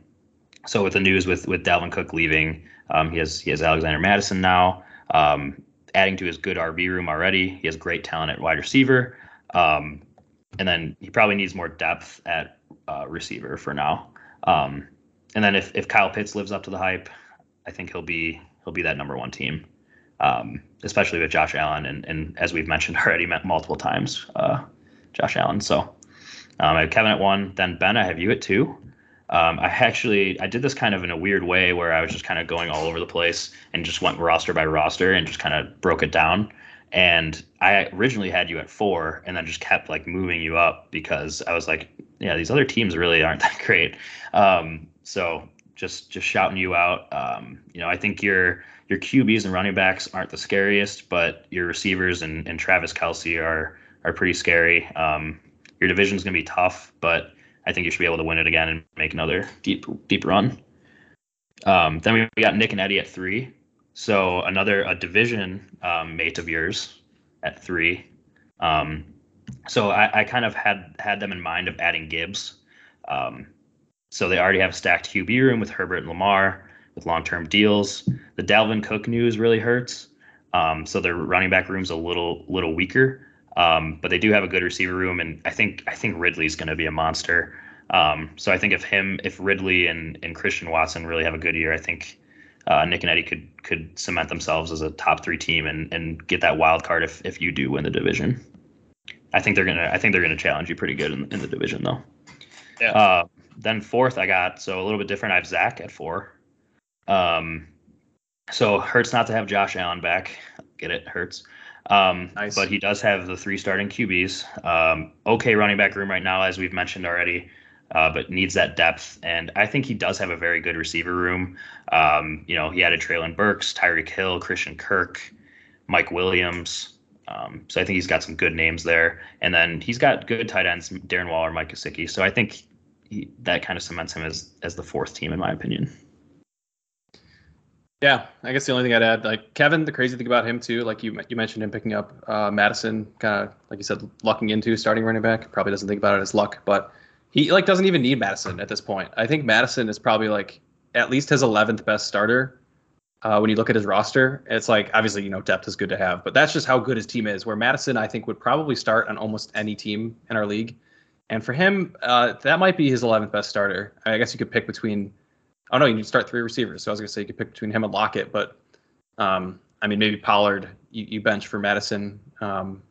so with the news with with Dalvin Cook leaving, um, he has he has Alexander Mattison now. Um, adding to his good RB room already. He has great talent at wide receiver. Um, and then he probably needs more depth at uh, receiver for now. Um, and then if, if Kyle Pitts lives up to the hype, I think he'll be he'll be that number one team, um, especially with Josh Allen and, and as we've mentioned already multiple times, uh, Josh Allen. So um, I have Kevin at one, then Ben, I have you at two. Um, I actually I did this kind of in a weird way where I was just kind of going all over the place and just went roster by roster and just kind of broke it down. And I originally had you at four, and then just kept like moving you up because I was like, yeah, these other teams really aren't that great. Um, so just just shouting you out. Um, you know, I think your your QBs and running backs aren't the scariest, but your receivers and, and Travis Kelce are are pretty scary. Um, your division's gonna be tough, but I think you should be able to win it again and make another deep deep run. Um, then we we got Nick and Eddie at three. So another a division um, mate of yours at three. Um, so I, I kind of had had them in mind of adding Gibbs. Um, so they already have a stacked QB room with Herbert and Lamar with long-term deals. The Dalvin Cook news really hurts. Um, so their running back room's a little little weaker. Um, but they do have a good receiver room, and I think I think Ridley's going to be a monster. Um, so I think if him, if Ridley and, and Christian Watson really have a good year, I think uh, Nick and Eddie could could cement themselves as a top three team and, and get that wild card if, if you do win the division. I think they're gonna I think they're gonna challenge you pretty good in, in the division though. Yeah. Uh, then fourth, I got so a little bit different. I have Zach at four. Um, so hurts not to have Josh Allen back. Get it? Hurts. Um, Nice. But he does have the three starting QBs. Um, okay, running back room right now, as we've mentioned already, uh, but needs that depth. And I think he does have a very good receiver room. Um, you know, he added Treylon Burks, Tyreek Hill, Christian Kirk, Mike Williams. Um, so I think he's got some good names there. And then he's got good tight ends, Darren Waller, Mike Gesicki. So I think he, that kind of cements him as as the fourth team, in my opinion. Yeah, I guess the only thing I'd add, like Kevin, the crazy thing about him too, like you you mentioned him picking up uh, Mattison, kind of like you said, lucking into starting running back. Probably doesn't think about it as luck, but he like doesn't even need Mattison at this point. I think Mattison is probably like at least his 11th best starter. Uh, when you look at his roster, it's like obviously you know depth is good to have, but that's just how good his team is. Where Mattison I think, would probably start on almost any team in our league, and for him, uh, that might be his 11th best starter. I guess you could pick between. Oh no, you need to start three receivers. So I was gonna say you could pick between him and Lockett, but um, I mean maybe Pollard you, you bench for Mattison. Um,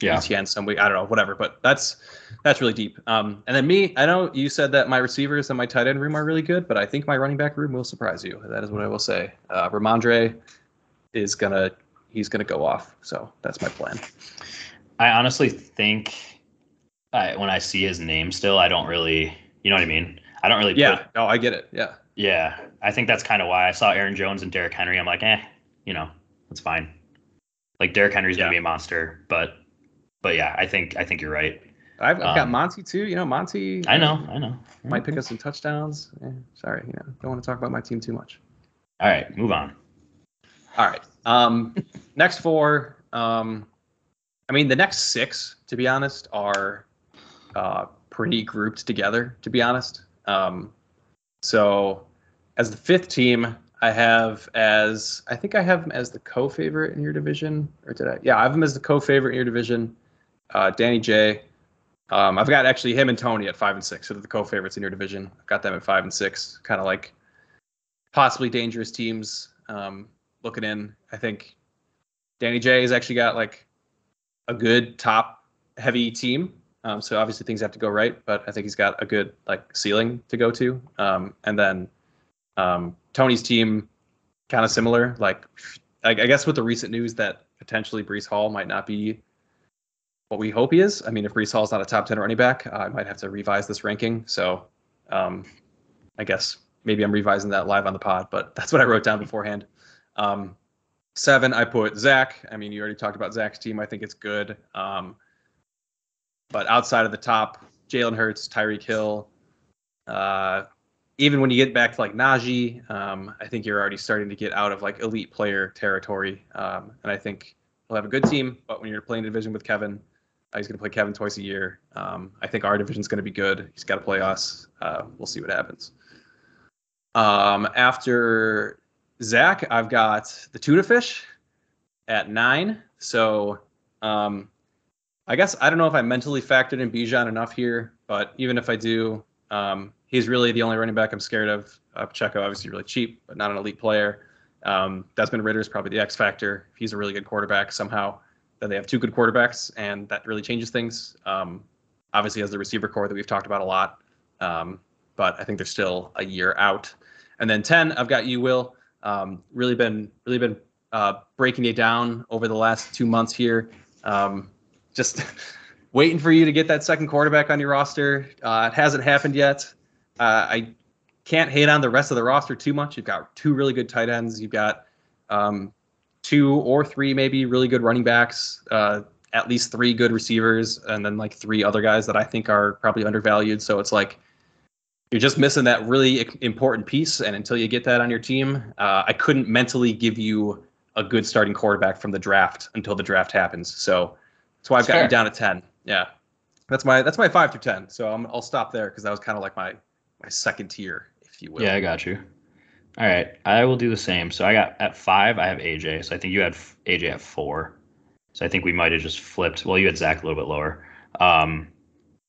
Yeah. ETN some week. I don't know, whatever. But that's that's really deep. Um, and then me, I know you said that my receivers and my tight end room are really good, but I think my running back room will surprise you. That is what I will say. Uh, Rhamondre is gonna he's gonna go off. So that's my plan. I honestly think I, when I see his name still, I don't really, you know what I mean? I don't really Yeah. put, No, I get it. Yeah. yeah. I think that's kind of why I saw Aaron Jones and Derrick Henry. I'm like, eh, you know, that's fine. Like Derrick Henry's gonna be a monster, but, but yeah, I think I think you're right. I've, I've got Um, Monty too. You know, Monty. I know, I know. Might pick up some touchdowns. Eh, sorry, you know, don't want to talk about my team too much. All right, move on. All right. Um, next four. Um, I mean, the next six, to be honest, are uh, pretty grouped together. To be honest. Um, so, as the fifth team, I have as I think I have him as the co-favorite in your division, or did I? Yeah, I have them as the co-favorite in your division. Uh, Danny J. Um, I've got actually him and Tony at five and six, so they're the co-favorites in your division. I've got them at five and six, kind of like possibly dangerous teams. Um, looking in, I think Danny J has actually got like a good top heavy team. Um, so obviously things have to go right, but I think he's got a good like ceiling to go to. Um, and then um, Tony's team, kind of similar. Like I, I guess with the recent news that potentially Breece Hall might not be what we hope he is. I mean, if Breece Hall's not a top ten running back, I might have to revise this ranking. So um, I guess maybe I'm revising that live on the pod, but that's what I wrote down beforehand. Um, seven, I put Zach. I mean, you already talked about Zach's team. I think it's good. Um, but outside of the top, Jalen Hurts, Tyreek Hill, uh, even when you get back to like Najee, um, I think you're already starting to get out of like elite player territory. Um, and I think we'll have a good team. But when you're playing division with Kevin, uh, he's going to play Kevin twice a year. Um, I think our division's going to be good. He's got to play us. Uh, we'll see what happens. Um, after Zach, I've got the tuna fish at nine. So um, I guess I don't know if I mentally factored in Bijan enough here, but even if I do, um, he's really the only running back I'm scared of. Uh, Pacheco, obviously, really cheap, but not an elite player. Um, Desmond Ridder is probably the X factor. He's a really good quarterback somehow, then they have two good quarterbacks, and that really changes things. Um, obviously, has the receiver core that we've talked about a lot, um, but I think they're still a year out. And then ten, I've got you, Will. Um, really been really been uh, breaking it down over the last two months here. Um, just waiting for you to get that second quarterback on your roster. Uh, it hasn't happened yet. Uh, I can't hate on the rest of the roster too much. You've got two really good tight ends. You've got um, two or three maybe really good running backs. Uh, at least three good receivers, and then like three other guys that I think are probably undervalued. So it's like you're just missing that really important piece. And until you get that on your team, uh, I couldn't mentally give you a good starting quarterback from the draft until the draft happens. So that's why I've got you down at ten. Yeah, that's my that's my five through ten. So I'm, I'll stop there because that was kind of like my my second tier, if you will. Yeah, I got you. All right, I will do the same. So I got at five, I have AJ. So I think you had AJ at four. So I think we might have just flipped. Well, you had Zach a little bit lower. Um,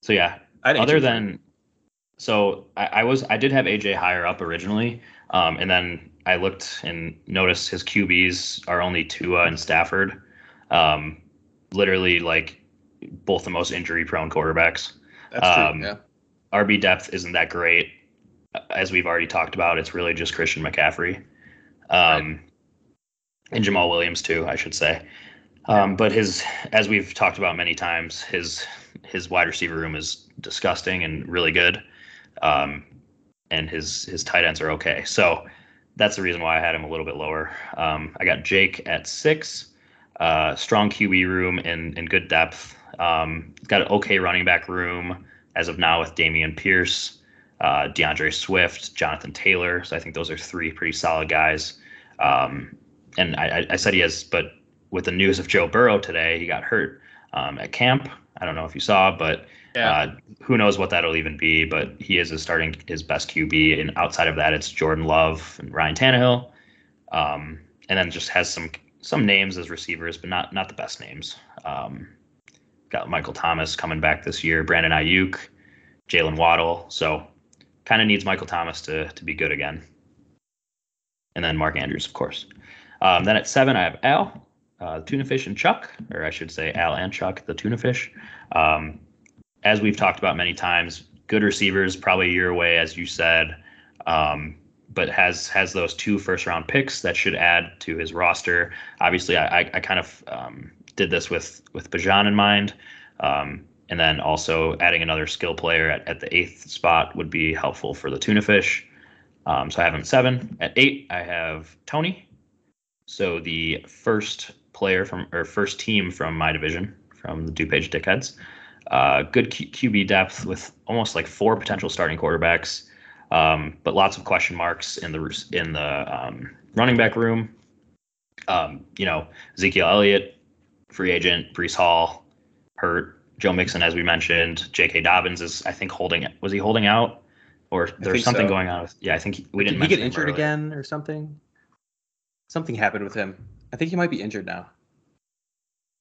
so yeah, other than so I, I was I did have AJ higher up originally, um, and then I looked and noticed his QBs are only Tua and Stafford, um, literally like both the most injury prone quarterbacks. that. that's true. um, yeah. RB depth isn't that great, as we've already talked about. It's really just Christian McCaffrey, um, and Jamaal Williams too, I should say. Um, but his, as we've talked about many times, his his wide receiver room is disgusting and really good, um, and his his tight ends are okay. So that's the reason why I had him a little bit lower. Um, I got Jake at six, uh, strong QB room and and good depth. Um, got an okay running back room as of now with Dameon Pierce, uh, D'Andre Swift, Jonathan Taylor. So I think those are three pretty solid guys. Um, and I, I- said he has, but with the news of Joe Burrow today, he got hurt um, at camp. I don't know if you saw, but Yeah. uh, who knows what that'll even be. But he is starting his best QB, and outside of that, it's Jordan Love and Ryan Tannehill, um, and then just has some some names as receivers, but not not the best names. Um, got Michael Thomas coming back this year, Brandon Aiyuk, Jalen Waddle. So kind of needs Michael Thomas to to be good again. And then Mark Andrews, of course. Um, then at seven, I have Al, uh, Tuna Fish, and Chuck, or I should say Al and Chuck, the Tuna Fish. Um, as we've talked about many times, good receivers, probably a year away, as you said, um, but has has those two first round picks that should add to his roster. Obviously, I, I, I kind of um, did this with with Bijan in mind. Um, and then also adding another skill player at, at the eighth spot would be helpful for the tuna fish. Um, so I have him seven. At eight, I have Tony. So the first player from or first team from my division from the DuPage Dickheads. Uh, good Q- QB depth with almost like four potential starting quarterbacks, um, but lots of question marks in the in the um, running back room. Um, you know, Ezekiel Elliott, free agent, Breece Hall, hurt. Joe Mixon, as we mentioned, J.K. Dobbins is, I think, holding. Was he holding out, or there's something so. going on with? Yeah, I think he, we Did didn't. he get injured again or something? Something happened with him. I think he might be injured now.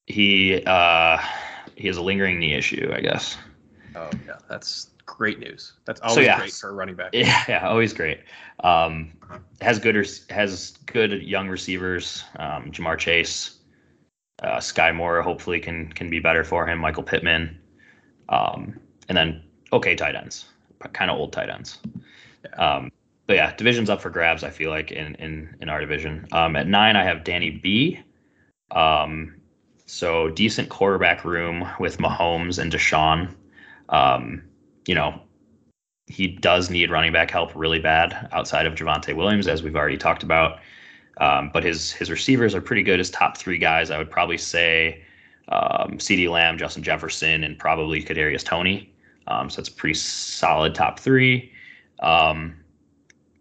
He uh, he has a lingering knee issue, I guess. Oh yeah, that's great news. That's So, always yeah. great for a running back. Yeah, yeah, always great. Um, has good has good young receivers. Um, Ja'Marr Chase, uh, Skyy Moore hopefully can can be better for him. Michael Pittman, um, and then okay tight ends, kind of old tight ends. Um, but yeah, division's up for grabs. I feel like in in in our division. Um, at nine, I have Danny B. Um, so decent quarterback room with Mahomes and Deshaun. Um, you know, he does need running back help really bad outside of Javonte Williams, as we've already talked about. Um, but his his receivers are pretty good. His top three guys, I would probably say, um, CeeDee Lamb, Justin Jefferson, and probably Kadarius Toney. Um, so it's pretty solid top three. Um,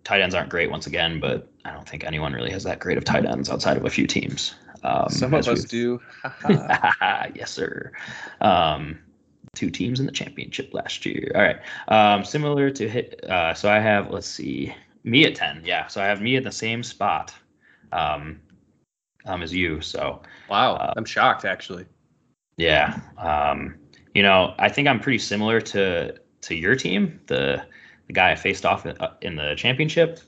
tight ends aren't great once again, but I don't think anyone really has that great of tight ends outside of a few teams. Um, Some of us do. Yes, sir. Um, two teams in the championship last year. All right. Um, similar to hit. Uh, so I have. Let's see. Me at ten. Yeah. So I have me at the same spot. Um, um, as you. So wow, Uh, I'm shocked actually. yeah. Um, you know, I think I'm pretty similar to to your team. The the guy I faced off in, uh, in the championship.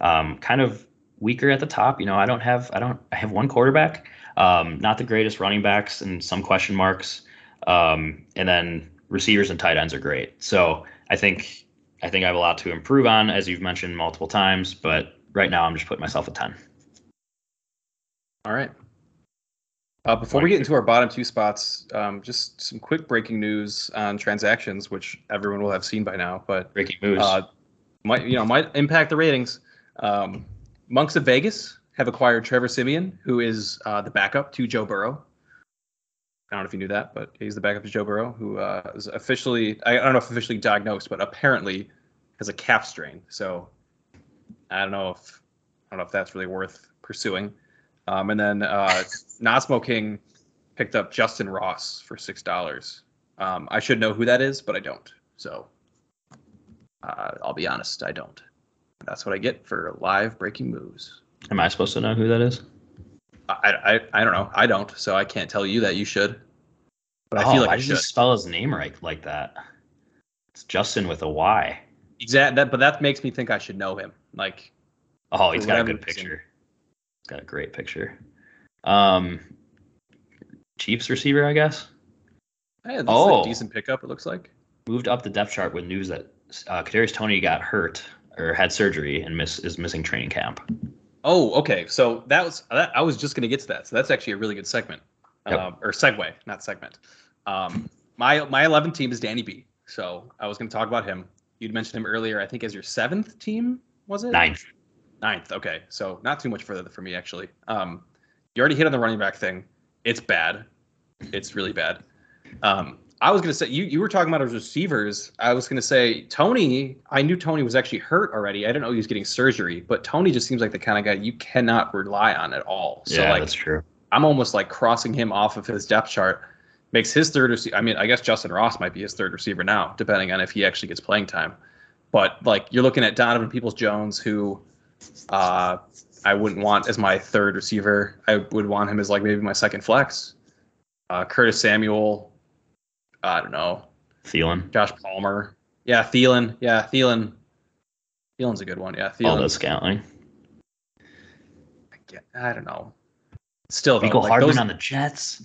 Um, kind of weaker at the top. You know, I don't have I don't I have one quarterback. Um, not the greatest running backs and some question marks. Um, and then receivers and tight ends are great. So I think I think I have a lot to improve on, as you've mentioned multiple times. But right now, I'm just putting myself at ten. All right. Uh, before we get into our bottom two spots, um, just some quick breaking news on transactions, which everyone will have seen by now, but Breaking moves. uh, might you know might impact the ratings. Um, Monks of Vegas have acquired Trevor Siemian, who is uh, the backup to Joe Burrow. I don't know if you knew that, but he's the backup to Joe Burrow, who uh, is officially I don't know if officially diagnosed, but apparently has a calf strain. So I don't know if I don't know if that's really worth pursuing. Um, and then uh, Not Smoking picked up Justyn Ross for six dollars. Um, I should know who that is, but I don't. So uh, I'll be honest, I don't. That's what I get for live breaking moves. Am I supposed to know who that is? I, I, I don't know. I don't, so I can't tell you that you should. But I oh, feel like why I should. spell his name right like that? It's Justin with a Y. Exact. That, but that makes me think I should know him. Like, Oh, he's got a good reason. picture. Got a great picture. Um, Chiefs receiver, I guess, hey, Oh. a decent pickup. It looks like. moved up the depth chart with news that uh, Kadarius Toney got hurt or had surgery and miss is missing training camp. Oh, okay. So that was that, I was just going to get to that. So that's actually a really good segment, Yep. um, or segue, not segment. Um, my my 11 team is Danny B. So I was going to talk about him. You'd mentioned him earlier. I think as your seventh team was it? Ninth. Ninth. Okay. So not too much further for me actually. Um, you already hit on the running back thing. It's bad. It's really bad. Um, I was gonna say you you were talking about his receivers. I was gonna say Toney. I knew Toney was actually hurt already. I didn't know he was getting surgery, but Toney just seems like the kind of guy you cannot rely on at all. So yeah, like that's true. I'm almost like crossing him off of his depth chart. makes his third receiver. I mean, I guess Justyn Ross might be his third receiver now, depending on if he actually gets playing time. But like you're looking at Donovan Peoples Jones, who uh, I wouldn't want as my third receiver. I would want him as like maybe my second flex. Uh, Curtis Samuel, I don't know. Thielen. Josh Palmer. Yeah, Thielen. Yeah, Thielen. Thielen's a good one. Yeah, Thielen. All Scantling. I, get, I don't know. Still, Michael like Hardman those, on the Jets.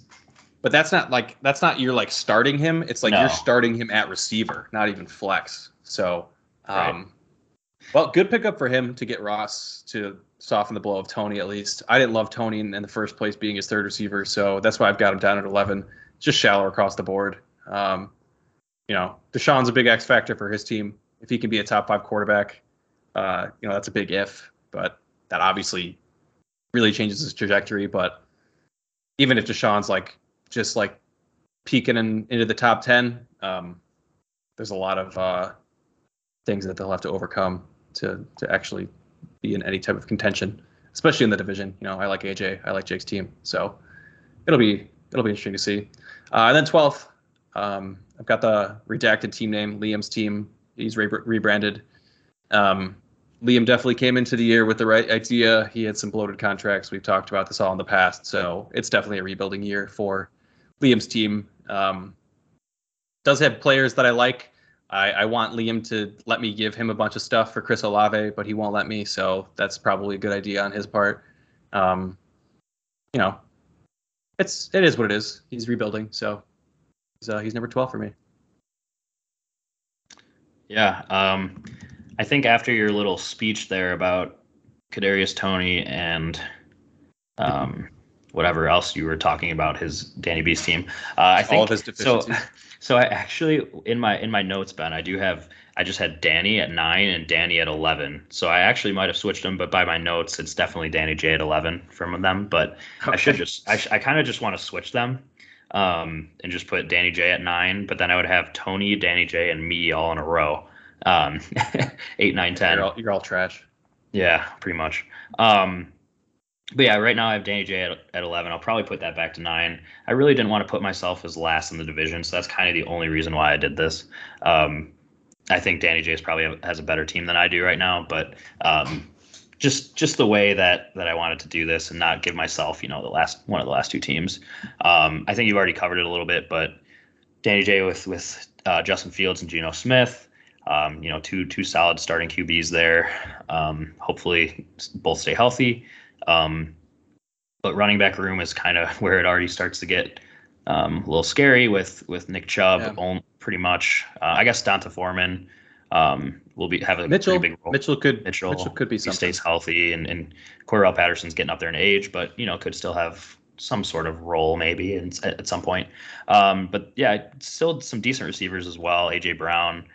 But that's not like that's not you're like starting him. It's like no. you're starting him at receiver, not even flex. So, um, right. Well, good pickup for him to get Ross to soften the blow of Toney at least. I didn't love Toney in, in the first place being his third receiver, so that's why I've got him down at 11. Just shallow across the board. Um, you know, Deshaun's a big X factor for his team. If he can be a top five quarterback, uh, you know, that's a big if. But that obviously really changes his trajectory. But even if Deshaun's like just like peeking in, into the top ten, um, there's a lot of uh, things that they'll have to overcome to to actually be in any type of contention, especially in the division. You know, I like AJ, I like Jake's team, so it'll be it'll be interesting to see. Uh, and then 12th, um, I've got the redacted team name, Liam's team. He's re- rebranded. Um, Liam definitely came into the year with the right idea. He had some bloated contracts. We've talked about this all in the past, so it's definitely a rebuilding year for Liam's team. Um, does have players that I like. I, I, want Liam to let me give him a bunch of stuff for Chris Olave, but he won't let me, so that's probably a good idea on his part. Um, you know, it's it is what it is. He's rebuilding, so he's uh, he's number twelve for me. Yeah. Um, I think after your little speech there about Kadarius Toney and um, whatever else you were talking about his Danny B's team, uh, I think all of his deficiencies. So, so I actually in my in my notes, Ben, I do have I just had Danny at nine and Danny at eleven. So I actually might have switched them, but by my notes, it's definitely Danny J at eleven from them. But okay. I should just I, sh- I kind of just want to switch them um, and just put Danny J at nine. But then I would have Tony, Danny J, and me all in a row. Um, eight, nine, ten. You're all, you're all trash. Yeah, pretty much. Um, but yeah, right now I have Danny J at, at 11. I'll probably put that back to nine. I really didn't want to put myself as last in the division, so that's kind of the only reason why I did this. Um, I think Danny J probably has a better team than I do right now, but um, just just the way that that I wanted to do this and not give myself, you know, the last one of the last two teams. Um, I think you've already covered it a little bit, but Danny J with with uh, Justin Fields and Geno Smith. Um, you know, two two solid starting QBs there. Um, hopefully, both stay healthy. Um, but running back room is kind of where it already starts to get um, a little scary with with Nick Chubb, yeah. pretty much. Uh, I guess D'Onta Foreman um, will be have a Mitchell, big role. Mitchell could Mitchell, Mitchell could be something. He stays healthy, and and Cordarrelle Patterson's getting up there in age, but you know could still have some sort of role maybe in, at, some point. Um, but yeah, still some decent receivers as well. AJ Brown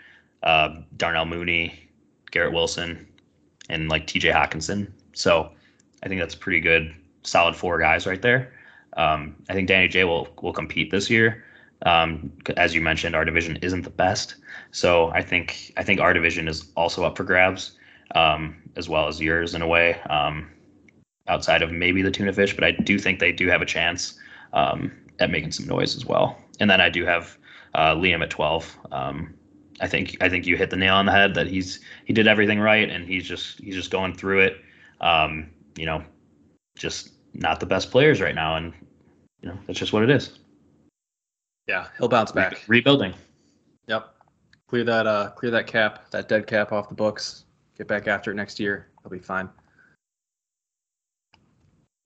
uh, Darnell Mooney, Garrett Wilson, and like TJ Hockenson. So I think that's pretty good, solid four guys right there. Um, I think Danny J will will compete this year. Um, as you mentioned, our division isn't the best, so I think I think our division is also up for grabs, um, as well as yours in a way. Um, outside of maybe the tuna fish, but I do think they do have a chance um, at making some noise as well. And then I do have uh, Liam at 12. Um, I think I think you hit the nail on the head that he's he did everything right and he's just he's just going through it. Um, you know, just not the best players right now, and you know that's just what it is. Yeah, he'll bounce back. Re- rebuilding. Yep. Clear that uh clear that cap, that dead cap off the books. Get back after it next year. He'll be fine.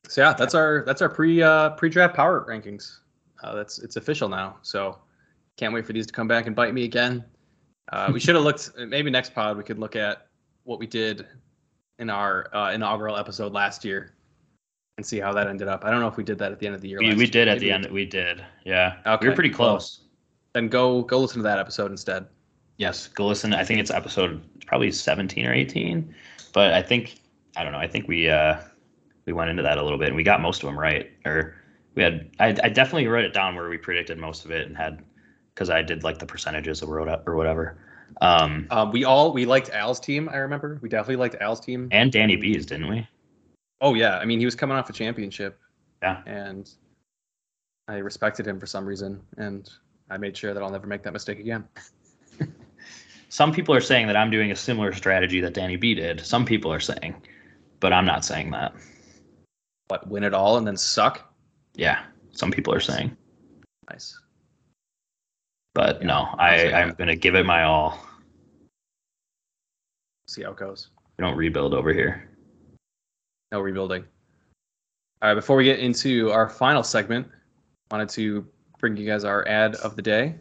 So yeah, that's our that's our pre uh pre draft power rankings. Uh, that's it's official now. So can't wait for these to come back and bite me again. Uh, we should have looked. Maybe next pod we could look at what we did in our uh, inaugural episode last year and see how that ended up. I don't know if we did that at the end of the year. We, we did at the end. We did. Yeah. Okay. We were pretty close. Then go go listen to that episode instead. Yes, go listen. I think it's episode probably 17 or 18, but I think I don't know. I think we uh we went into that a little bit and we got most of them right. Or we had I, I definitely wrote it down where we predicted most of it and had because I did like the percentages that wrote up or whatever. Um, um, we all we liked Al's team. I remember we definitely liked Al's team and Danny B's, didn't we? Oh yeah, I mean he was coming off a championship. Yeah, and I respected him for some reason, and I made sure that I'll never make that mistake again. Some people are saying that I'm doing a similar strategy that Danny B did. Some people are saying, but I'm not saying that. What win it all and then suck? Yeah, some people are saying, Nice. But Yeah, no, I I'm gonna give it my all. See how it goes. We don't rebuild over here. No rebuilding. All right, before we get into our final segment, wanted to bring you guys our ad of the day.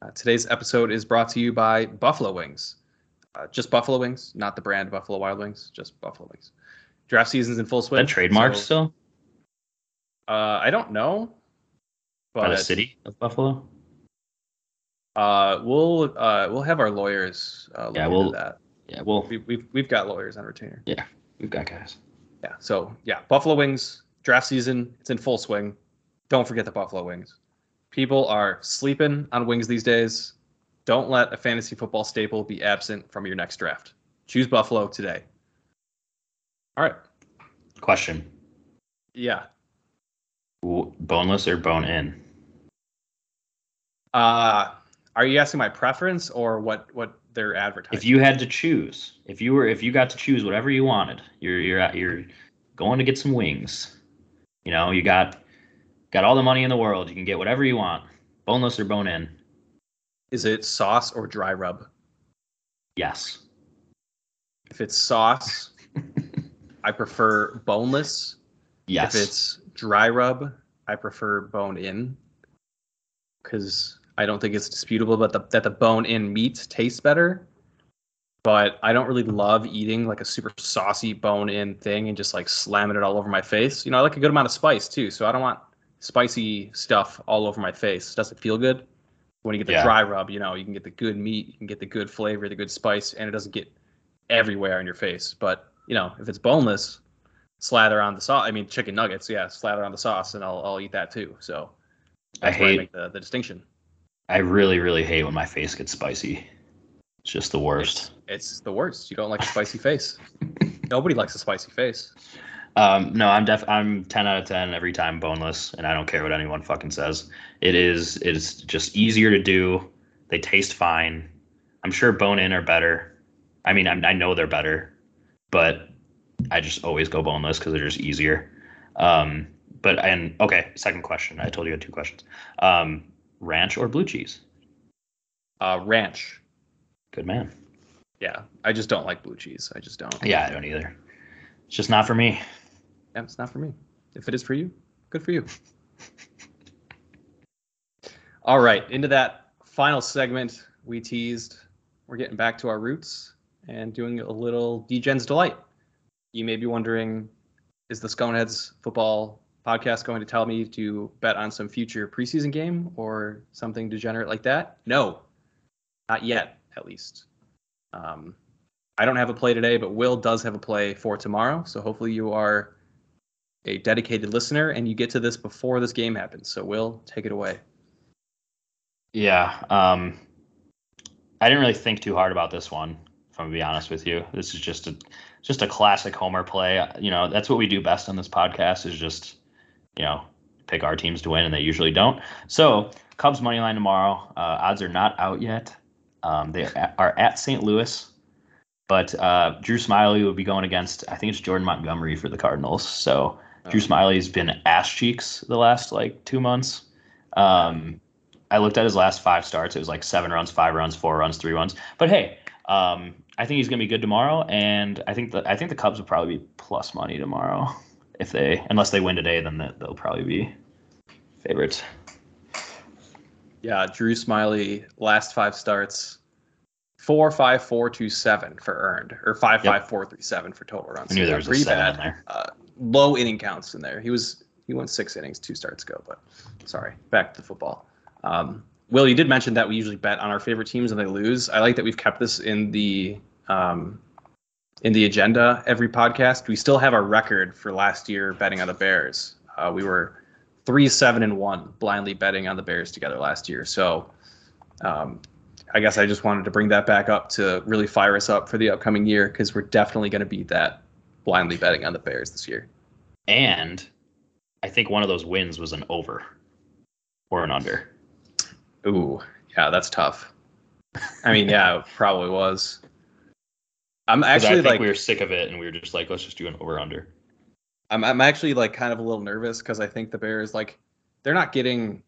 Uh, today's episode is brought to you by Buffalo Wings. Uh, just Buffalo Wings, not the brand Buffalo Wild Wings, just Buffalo Wings. Draft season's in full swing. that trademark so, still Uh, I don't know, by the city of Buffalo? Uh, we'll uh, we'll have our lawyers uh, look Yeah, we'll- that. Yeah, well, We, we've we've got lawyers on retainer. Yeah, we've got guys. Yeah. So yeah, Buffalo Wings draft season. It's in full swing. Don't forget the Buffalo Wings. People are sleeping on wings these days. Don't let a fantasy football staple be absent from your next draft. Choose Buffalo today. All right. Question: Yeah. Boneless or bone in? Uh, are you asking my preference or what what they're advertising? If you had to choose, if you were, if you got to choose whatever you wanted, you're you're out- you're going to get some wings. You know, you got got all the money in the world. You can get whatever you want, boneless or bone in. is it sauce or dry rub? Yes. If it's sauce, I prefer boneless. Yes. If it's dry rub, I prefer bone in because I don't think it's disputable that the that the bone in meat tastes better. But I don't really love eating like a super saucy bone in thing and just like slamming it all over my face. You know, I like a good amount of spice too, so I don't want spicy stuff all over my face. Doesn't feel good. When you get the Yeah. dry rub, you know, you can get the good meat, you can get the good flavor, the good spice, and it doesn't get everywhere on your face. But you know, if it's boneless, slather on the sauce. I mean, chicken nuggets, yeah, slather on the sauce, and I'll I'll eat that too. So I that's I hate- make the, the distinction. I really, really hate when my face gets spicy. It's just the worst. It's the worst. You don't like a spicy face. Nobody likes a spicy face. Um, no, I'm def I'm ten out of ten every time boneless, and I don't care what anyone fucking says. It is it's just easier to do. They taste fine. I'm sure bone in are better. I mean, I'm, I know they're better, but I just always go boneless because they're just easier. Um, but and okay, second question. I told you I had two questions. Um, ranch or blue cheese? Uh, ranch. Good man. Yeah, I just don't like blue cheese. I just don't. Yeah, I don't either. It's just not for me. Yeah, it's not for me. If it is for you, good for you. All right, into that final segment we teased. We're getting back to our roots and doing a little Degen's Delight. You may be wondering, is the Sconeheads football podcast going to tell me to bet on some future preseason game or something degenerate like that? No, not yet, at least. Um, I don't have a play today, but Will does have a play for tomorrow. So hopefully you are a dedicated listener and you get to this before this game happens. So Will, take it away. Yeah. Um, I didn't really think too hard about this one, if I'm gonna be honest with you. This is just a just a classic homer play. You know, that's what we do best on this podcast is just, you know, pick our teams to win, and they usually don't. So Cubs money line tomorrow. Uh, odds are not out yet. Um, they are at St. Louis, but uh, Drew Smyly will be going against I think it's Jordan Montgomery for the Cardinals. So Drew Smyly's been ass cheeks the last like two months. Um, I looked at his last five starts. It was like seven runs, five runs, four runs, three runs. But hey, um, I think he's gonna be good tomorrow, and I think the I think the Cubs will probably be plus money tomorrow if they unless they win today, then they- they'll probably be favorites. Yeah, Drew Smyly, last five starts, four five four two seven for earned, or five five four three seven for total runs. I knew So, there was a seven bad. in there. Uh, low inning counts in there. He was he went six innings two starts ago, but sorry, back to the football. Um, Will, you did mention that we usually bet on our favorite teams and they lose. I like that we've kept this in the um, in the agenda every podcast. We still have our record for last year betting on the Bears. Uh, we were three seven and one blindly betting on the Bears together last year. So um, I guess I just wanted to bring that back up to really fire us up for the upcoming year because we're definitely going to beat that blindly betting on the Bears this year. And I think one of those wins was an over. or an under? Ooh, yeah, that's tough. I mean, yeah, it probably was. I'm actually think like we were sick of it and we were just like, let's just do an over under. I'm I'm actually like kind of a little nervous because I think the Bears like they're not getting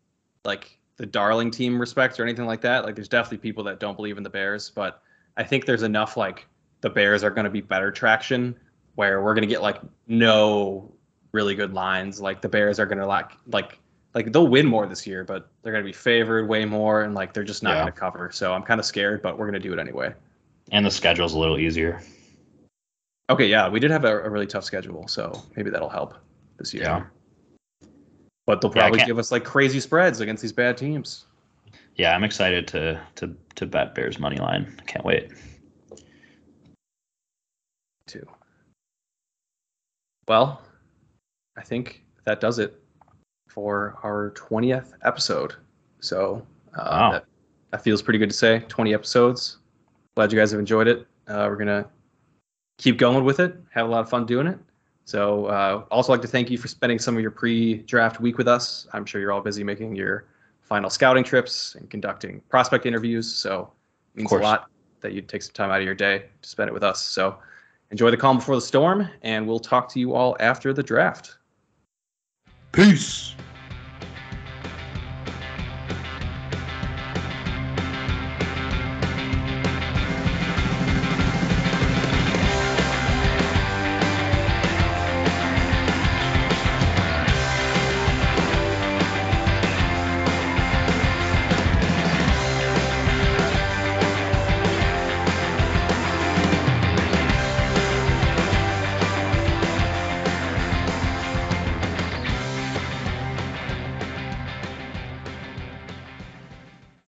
like the darling team respect or anything like that. Like there's definitely people that don't believe in the Bears, but I think there's enough like the Bears are going to be better traction where we're going to get like no really good lines. Like the Bears are going to like like like they'll win more this year, but they're going to be favored way more and like they're just not Yeah. going to cover. So I'm kind of scared, but we're going to do it anyway. And the schedule's a little easier. Okay, yeah, we did have a, a really tough schedule, so maybe that'll help this year. Yeah. But they'll probably can't- give us like crazy spreads against these bad teams. Yeah, I'm excited to to to bet Bears money line. Can't wait. Too. Well, I think that does it for our 20th episode. So uh, Wow. that, that feels pretty good to say. 20 episodes. Glad you guys have enjoyed it. Uh, we're gonna keep going with it. Have a lot of fun doing it. So uh, also like to thank you for spending some of your pre-draft week with us. I'm sure you're all busy making your final scouting trips and conducting prospect interviews. So it means a lot that you'd take some time out of your day to spend it with us. So enjoy the calm before the storm, and we'll talk to you all after the draft. Peace.